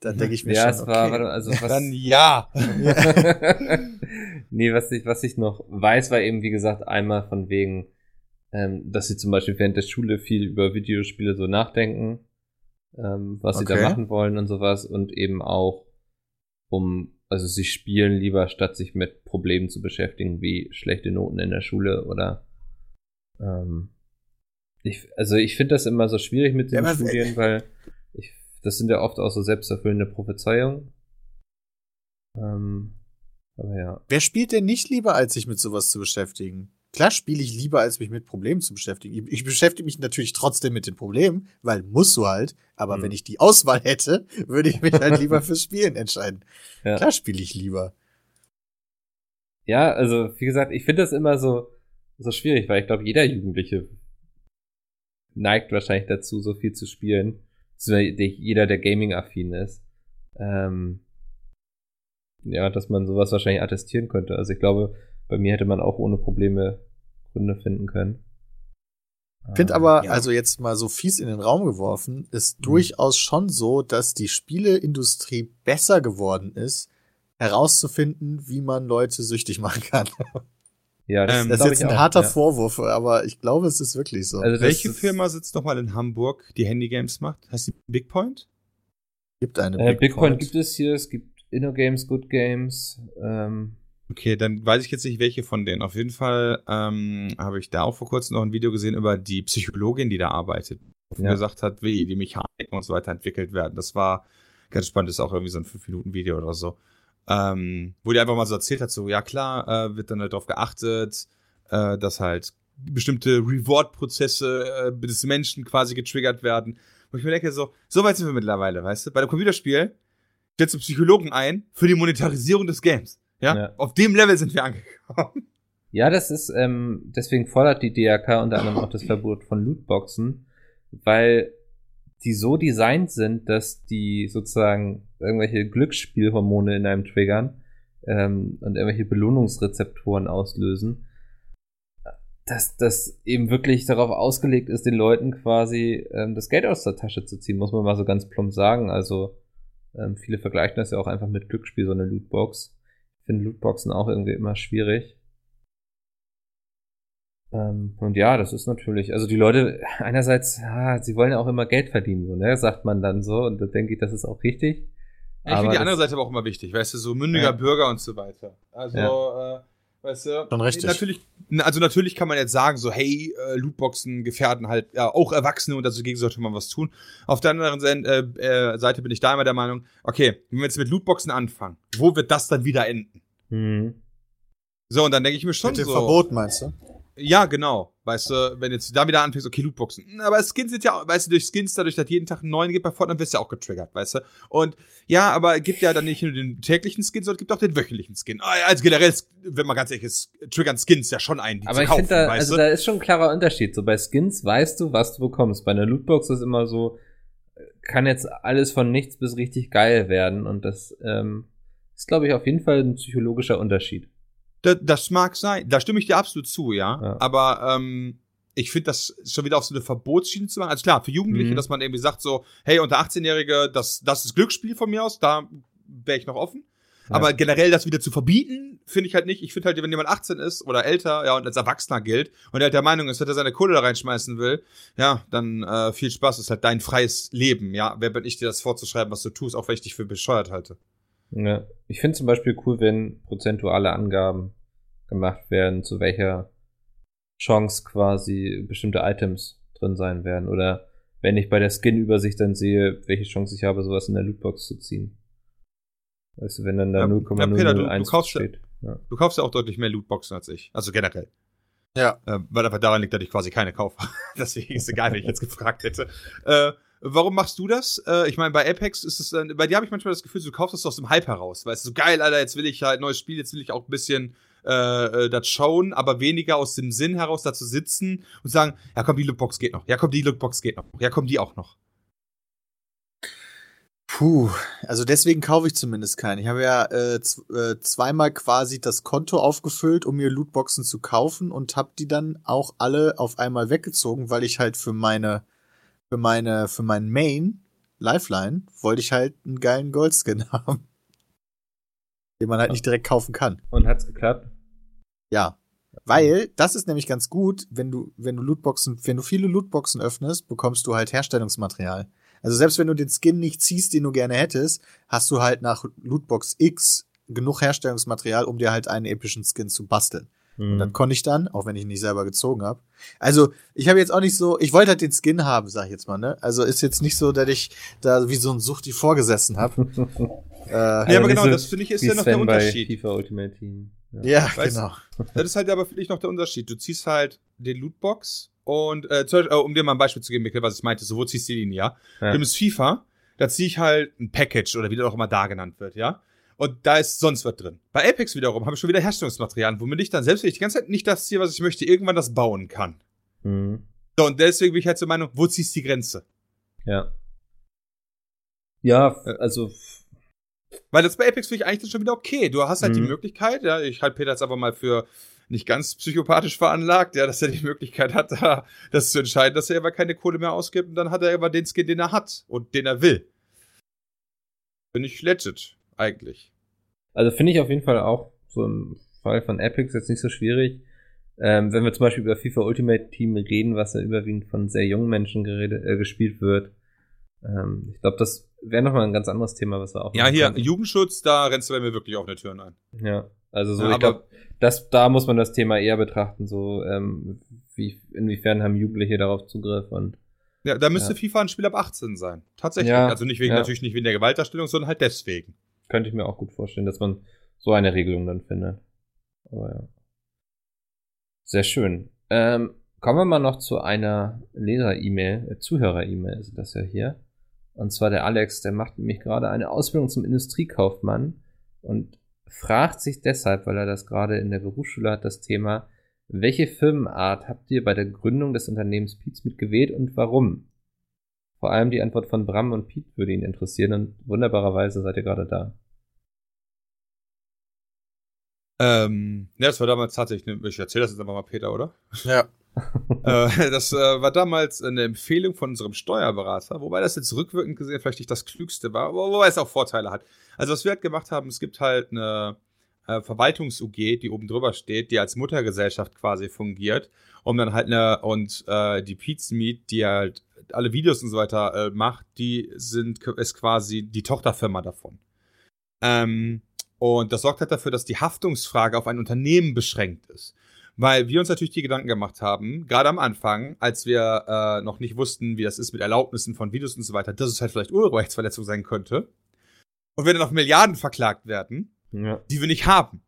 Dann denke ich mir ja, schon, es war, okay. warte, also [laughs] was, Dann ja. [laughs] nee, was ich, was ich noch weiß, war eben, wie gesagt, einmal von wegen, ähm, dass sie zum Beispiel während der Schule viel über Videospiele so nachdenken, ähm, was sie Okay. da machen wollen und sowas und eben auch um, also sie spielen lieber, statt sich mit Problemen zu beschäftigen, wie schlechte Noten in der Schule oder ähm, ich, also ich finde das immer so schwierig mit den Ja, Studien, weil das sind ja oft auch so selbsterfüllende Prophezeiungen. Ähm, aber ja. Wer spielt denn nicht lieber, als sich mit sowas zu beschäftigen? Klar spiele ich lieber, als mich mit Problemen zu beschäftigen. Ich, beschäftige mich natürlich trotzdem mit den Problemen, weil musst du halt. Aber Mhm. wenn ich die Auswahl hätte, [laughs] würde ich mich halt lieber fürs Spielen entscheiden. Ja. Klar spiele ich lieber. Ja, also wie gesagt, ich finde das immer so, so schwierig, weil ich glaube, jeder Jugendliche neigt wahrscheinlich dazu, so viel zu spielen. Jeder, der Gaming-affin ist. Ähm, ja, dass man sowas wahrscheinlich attestieren könnte. Also ich glaube, bei mir hätte man auch ohne Probleme Gründe finden können. Finde Ähm, aber, ja. also jetzt mal so fies in den Raum geworfen, ist Mhm. durchaus schon so, dass die Spieleindustrie besser geworden ist, herauszufinden, wie man Leute süchtig machen kann. [laughs] ja, das, Ähm, Das ist jetzt ein auch, harter ja. Vorwurf, aber ich glaube, es ist wirklich so. Also Welche Firma sitzt nochmal in Hamburg, die Handygames macht? Heißt die Big Point? gibt eine Äh, Big, Big Point. Point gibt es hier, es gibt InnoGames, Good Games, ähm, Okay, dann weiß ich jetzt nicht, welche von denen. Auf jeden Fall ähm, habe ich da auch vor kurzem noch ein Video gesehen über die Psychologin, die da arbeitet. Die Ja. gesagt hat, wie die Mechaniken und so weiter entwickelt werden. Das war ganz spannend, das ist auch irgendwie so ein 5-Minuten-Video oder so. Ähm, wo die einfach mal so erzählt hat, so, ja klar, äh, wird dann halt darauf geachtet, äh, dass halt bestimmte Reward-Prozesse äh, des Menschen quasi getriggert werden. Wo ich mir denke, so, so weit sind wir mittlerweile, weißt du? Bei einem Computerspiel stellst du Psychologen ein für die Monetarisierung des Games. Ja? Ja. Auf dem Level sind wir angekommen. Ja, das ist, ähm, deswegen fordert die DRK unter anderem auch das Verbot von Lootboxen, weil die so designt sind, dass die sozusagen irgendwelche Glücksspielhormone in einem triggern ähm, und irgendwelche Belohnungsrezeptoren auslösen, dass das eben wirklich darauf ausgelegt ist, den Leuten quasi ähm, das Geld aus der Tasche zu ziehen, muss man mal so ganz plump sagen. Also ähm, viele vergleichen das ja auch einfach mit Glücksspiel, so eine Lootbox. Ich finde Lootboxen auch irgendwie immer schwierig. Ähm, und ja, das ist natürlich, also die Leute, einerseits, ja, sie wollen ja auch immer Geld verdienen, so, ne, sagt man dann so, und da denke ich, das ist auch richtig. Ja, ich finde die andere Seite aber auch immer wichtig, weißt du, so mündiger Ja. Bürger und so weiter. Also, äh, weißt du, Schon richtig. Natürlich, also natürlich kann man jetzt sagen, so, hey, äh, Lootboxen gefährden halt ja, auch Erwachsene und dagegen sollte man was tun. Auf der anderen Seite, äh, äh, Seite bin ich da immer der Meinung, okay, wenn wir jetzt mit Lootboxen anfangen, wo wird das dann wieder enden? Hm. So, und dann denke ich mir schon Mit dem so. Verbot meinst du? Ja, genau. Weißt du, wenn jetzt da wieder anfängst, okay, Lootboxen. Hm, Aber Skins sind ja, weißt du, durch Skins, dadurch, dass jeden Tag einen neuen gibt bei Fortnite, wirst du ja auch getriggert, weißt du. Und ja, aber es gibt ja dann nicht nur den täglichen Skin, sondern es gibt auch den wöchentlichen Skin. Ah, Also generell, wenn man ganz ehrlich ist, triggern Skins ja schon einen, die Aber zu ich kaufen, finde da, also du. da ist schon ein klarer Unterschied. So bei Skins weißt du, was du bekommst. Bei einer Lootbox ist immer so, kann jetzt alles von nichts bis richtig geil werden. Und das ähm, ist, glaube ich, auf jeden Fall ein psychologischer Unterschied. Das, das mag sein, da stimme ich dir absolut zu, ja. Ja. Aber ähm, ich finde das schon wieder auf so eine Verbotsschiene zu machen. Also klar, für Jugendliche, Mhm. dass man irgendwie sagt so, hey, unter 18-Jährige, das, das ist Glücksspiel von mir aus, da wäre ich noch offen. Ja. Aber generell das wieder zu verbieten, finde ich halt nicht. Ich finde halt, wenn jemand 18 ist oder älter, ja, und als Erwachsener gilt und er halt der Meinung ist, dass er seine Kohle da reinschmeißen will, ja, dann äh, viel Spaß, ist halt dein freies Leben, ja. Wer bin ich dir das vorzuschreiben, was du tust, auch wenn ich dich für bescheuert halte. Ja. Ich finde zum Beispiel cool, wenn prozentuale Angaben gemacht werden, zu welcher Chance quasi bestimmte Items drin sein werden. Oder wenn ich bei der Skin-Übersicht dann sehe, welche Chance ich habe, sowas in der Lootbox zu ziehen. Weißt du, wenn dann da Ja, ja, Peter, du- du 0,001 kaufst ja- steht. Ja. Du kaufst ja auch deutlich mehr Lootboxen als ich. Also generell. Ja. Äh, weil einfach daran liegt, dass ich quasi keine kaufe. [laughs] Deswegen ist egal, wenn ich jetzt gefragt hätte. Äh, warum machst du das? Äh, ich meine, bei Apex ist es dann, bei dir habe ich manchmal das Gefühl, du kaufst das aus dem Hype heraus. Weißt du, so geil, Alter, jetzt will ich halt ein neues Spiel, jetzt will ich auch ein bisschen äh, äh, das schauen, aber weniger aus dem Sinn heraus da zu sitzen und sagen, ja komm, die Lootbox geht noch. Ja komm, die Lootbox geht noch. Ja komm, die auch noch. Puh, also deswegen kaufe ich zumindest keinen. Ich habe ja äh, äh, zweimal quasi das Konto aufgefüllt, um mir Lootboxen zu kaufen und habe die dann auch alle auf einmal weggezogen, weil ich halt für meine für meine für meinen Main Lifeline wollte ich halt einen geilen Goldskin [laughs] haben, den man halt nicht direkt kaufen kann. Und hat's geklappt? Ja. Weil, das ist nämlich ganz gut, wenn du, wenn du Lootboxen, wenn du viele Lootboxen öffnest, bekommst du halt Herstellungsmaterial. Also selbst wenn du den Skin nicht ziehst, den du gerne hättest, hast du halt nach Lootbox X genug Herstellungsmaterial, um dir halt einen epischen Skin zu basteln. Und Mhm. das konnte ich dann, auch wenn ich ihn nicht selber gezogen habe. Also, ich habe jetzt auch nicht so, ich wollte halt den Skin haben, sag ich jetzt mal, ne? Also ist jetzt nicht so, dass ich da wie so ein Suchti vorgesessen habe. [laughs] äh, Ja, Also aber nicht genau, so das finde ich ist ja noch der Sven bei Unterschied. FIFA Ultimate Team. Ja. ja, Weißt- genau. Das ist halt aber für dich noch der Unterschied. Du ziehst halt den Lootbox und, äh, zum Beispiel, äh, um dir mal ein Beispiel zu geben, Mikkel, was ich meinte, so, wo ziehst du den, ja? Ja. Du nimmst FIFA, da ziehe ich halt ein Package oder wie das auch immer da genannt wird, ja? Und da ist sonst was drin. Bei Apex wiederum habe ich schon wieder Herstellungsmaterialien, womit ich dann, selbst wenn ich die ganze Zeit nicht das ziehe, was ich möchte, irgendwann das bauen kann. Mhm. So, und deswegen bin ich halt zur Meinung, wo ziehst du die Grenze? Ja. Ja, Äh. also Weil das bei Apex finde ich eigentlich dann schon wieder okay. Du hast halt die Mhm. Möglichkeit, ja, ich halte Peter jetzt aber mal für nicht ganz psychopathisch veranlagt, ja, dass er die Möglichkeit hat, da, das zu entscheiden, dass er aber keine Kohle mehr ausgibt und dann hat er aber den Skin, den er hat und den er will. Bin ich legit, eigentlich. Also finde ich auf jeden Fall auch so im Fall von Epics jetzt nicht so schwierig. Ähm, wenn wir zum Beispiel über FIFA Ultimate Team reden, was ja überwiegend von sehr jungen Menschen geredet, äh, gespielt wird. Ähm, ich glaube, das wäre nochmal ein ganz anderes Thema, was wir auch Ja, hier, könnten. Jugendschutz, da rennst du bei mir wirklich offene Türen ein. Ja, also so, Ja, ich glaube, das, da muss man das Thema eher betrachten, so, ähm, wie, inwiefern haben Jugendliche darauf Zugriff und Ja, da müsste Ja. FIFA ein Spiel ab 18 sein. Tatsächlich. Ja, also nicht wegen, natürlich nicht wegen der Gewaltdarstellung, sondern halt deswegen. Könnte ich mir auch gut vorstellen, dass man so eine Regelung dann findet. Aber ja. Sehr schön. Ähm, kommen wir mal noch zu einer Leser-E-Mail, äh, Zuhörer-E-Mail ist das ja hier. Und zwar der Alex, der macht nämlich gerade eine Ausbildung zum Industriekaufmann und fragt sich deshalb, weil er das gerade in der Berufsschule hat, das Thema, welche Firmenart habt ihr bei der Gründung des Unternehmens Pizmeet gewählt und warum? Vor allem die Antwort von Bram und Piet würde ihn interessieren und wunderbarerweise seid ihr gerade da. Ähm, ja, das war damals tatsächlich, ich erzähle das jetzt einfach mal Peter, oder? Ja. [laughs] äh, das äh, war damals eine Empfehlung von unserem Steuerberater, wobei das jetzt rückwirkend gesehen vielleicht nicht das Klügste war, wo- wobei es auch Vorteile hat. Also was wir halt gemacht haben, es gibt halt eine äh, Verwaltungs-UG, die oben drüber steht, die als Muttergesellschaft quasi fungiert, um dann halt eine, und äh, die Pizmeet, die halt alle Videos und so weiter äh, macht, die sind, ist quasi die Tochterfirma davon. Ähm, und das sorgt halt dafür, dass die Haftungsfrage auf ein Unternehmen beschränkt ist. Weil wir uns natürlich die Gedanken gemacht haben, gerade am Anfang, als wir äh, noch nicht wussten, wie das ist mit Erlaubnissen von Videos und so weiter, dass es halt vielleicht Urheberrechtsverletzung sein könnte. Und wir dann auf Milliarden verklagt werden, Ja. die wir nicht haben.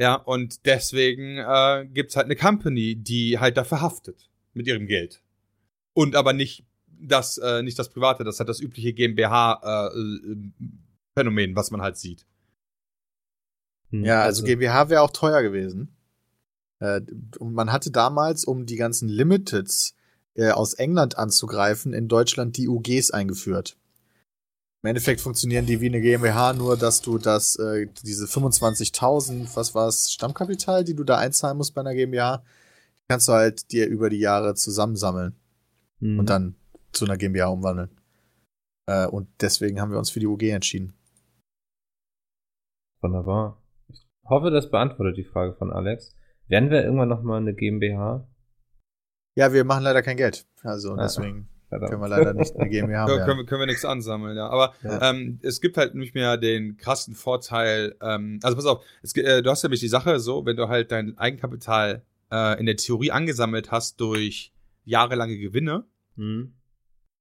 Ja, und deswegen äh, gibt's halt eine Company, die halt dafür haftet mit ihrem Geld. Und aber nicht das, äh, nicht das Private, das hat das übliche GmbH-Phänomen, äh, was man halt sieht. Hm, ja, also, also GmbH wäre auch teuer gewesen. Äh, und man hatte damals, um die ganzen Limiteds äh, aus England anzugreifen, in Deutschland die UGs eingeführt. Im Endeffekt funktionieren die wie eine GmbH, nur dass du das, äh, diese 25.000, was war's, Stammkapital, die du da einzahlen musst bei einer GmbH, kannst du halt dir über die Jahre zusammensammeln mhm. und dann zu einer GmbH umwandeln. Äh, und deswegen haben wir uns für die UG entschieden. Wunderbar. Ich hoffe, das beantwortet die Frage von Alex. Werden wir irgendwann nochmal eine GmbH? Ja, wir machen leider kein Geld. Also ah, deswegen verdammt. können wir leider nicht eine GmbH [laughs] können, können, wir, können wir nichts ansammeln, ja. Aber ja. Ähm, es gibt halt nicht mehr den krassen Vorteil, ähm, also pass auf, es, äh, du hast nämlich die Sache so, wenn du halt dein Eigenkapital äh, in der Theorie angesammelt hast durch jahrelange Gewinne, mhm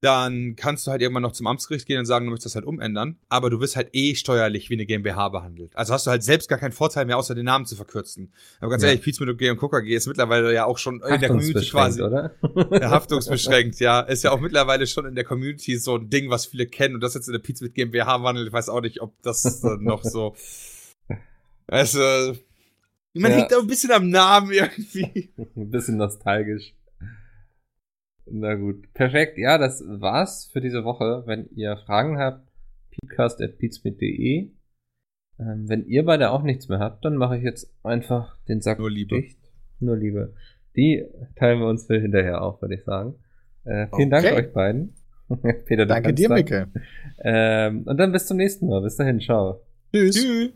dann kannst du halt irgendwann noch zum Amtsgericht gehen und sagen, du möchtest das halt umändern, aber du wirst halt eh steuerlich wie eine GmbH behandelt. Also hast du halt selbst gar keinen Vorteil mehr, außer den Namen zu verkürzen. Aber ganz ja. ehrlich, Pizza mit und Coca G ist mittlerweile ja auch schon in der Community quasi. oder? Ja, haftungsbeschränkt, ja. Ist ja auch mittlerweile schon in der Community so ein Ding, was viele kennen und das jetzt in der Pizza mit GmbH wandelt. Ich weiß auch nicht, ob das noch so. Also, man ja. hängt auch ein bisschen am Namen irgendwie. [laughs] Ein bisschen nostalgisch. Na gut, perfekt. Ja, das war's für diese Woche. Wenn ihr Fragen habt, peatcast.peatsmit.de. Ähm, wenn ihr beide auch nichts mehr habt, dann mache ich jetzt einfach den Sack Nur Liebe. dicht. Nur Liebe. Die teilen wir uns für hinterher auf, würde ich sagen. Äh, vielen okay. Dank euch beiden. [laughs] Peter, Danke dir, Micke. Ähm, und dann bis zum nächsten Mal. Bis dahin, ciao. Tschüss. Tschüss.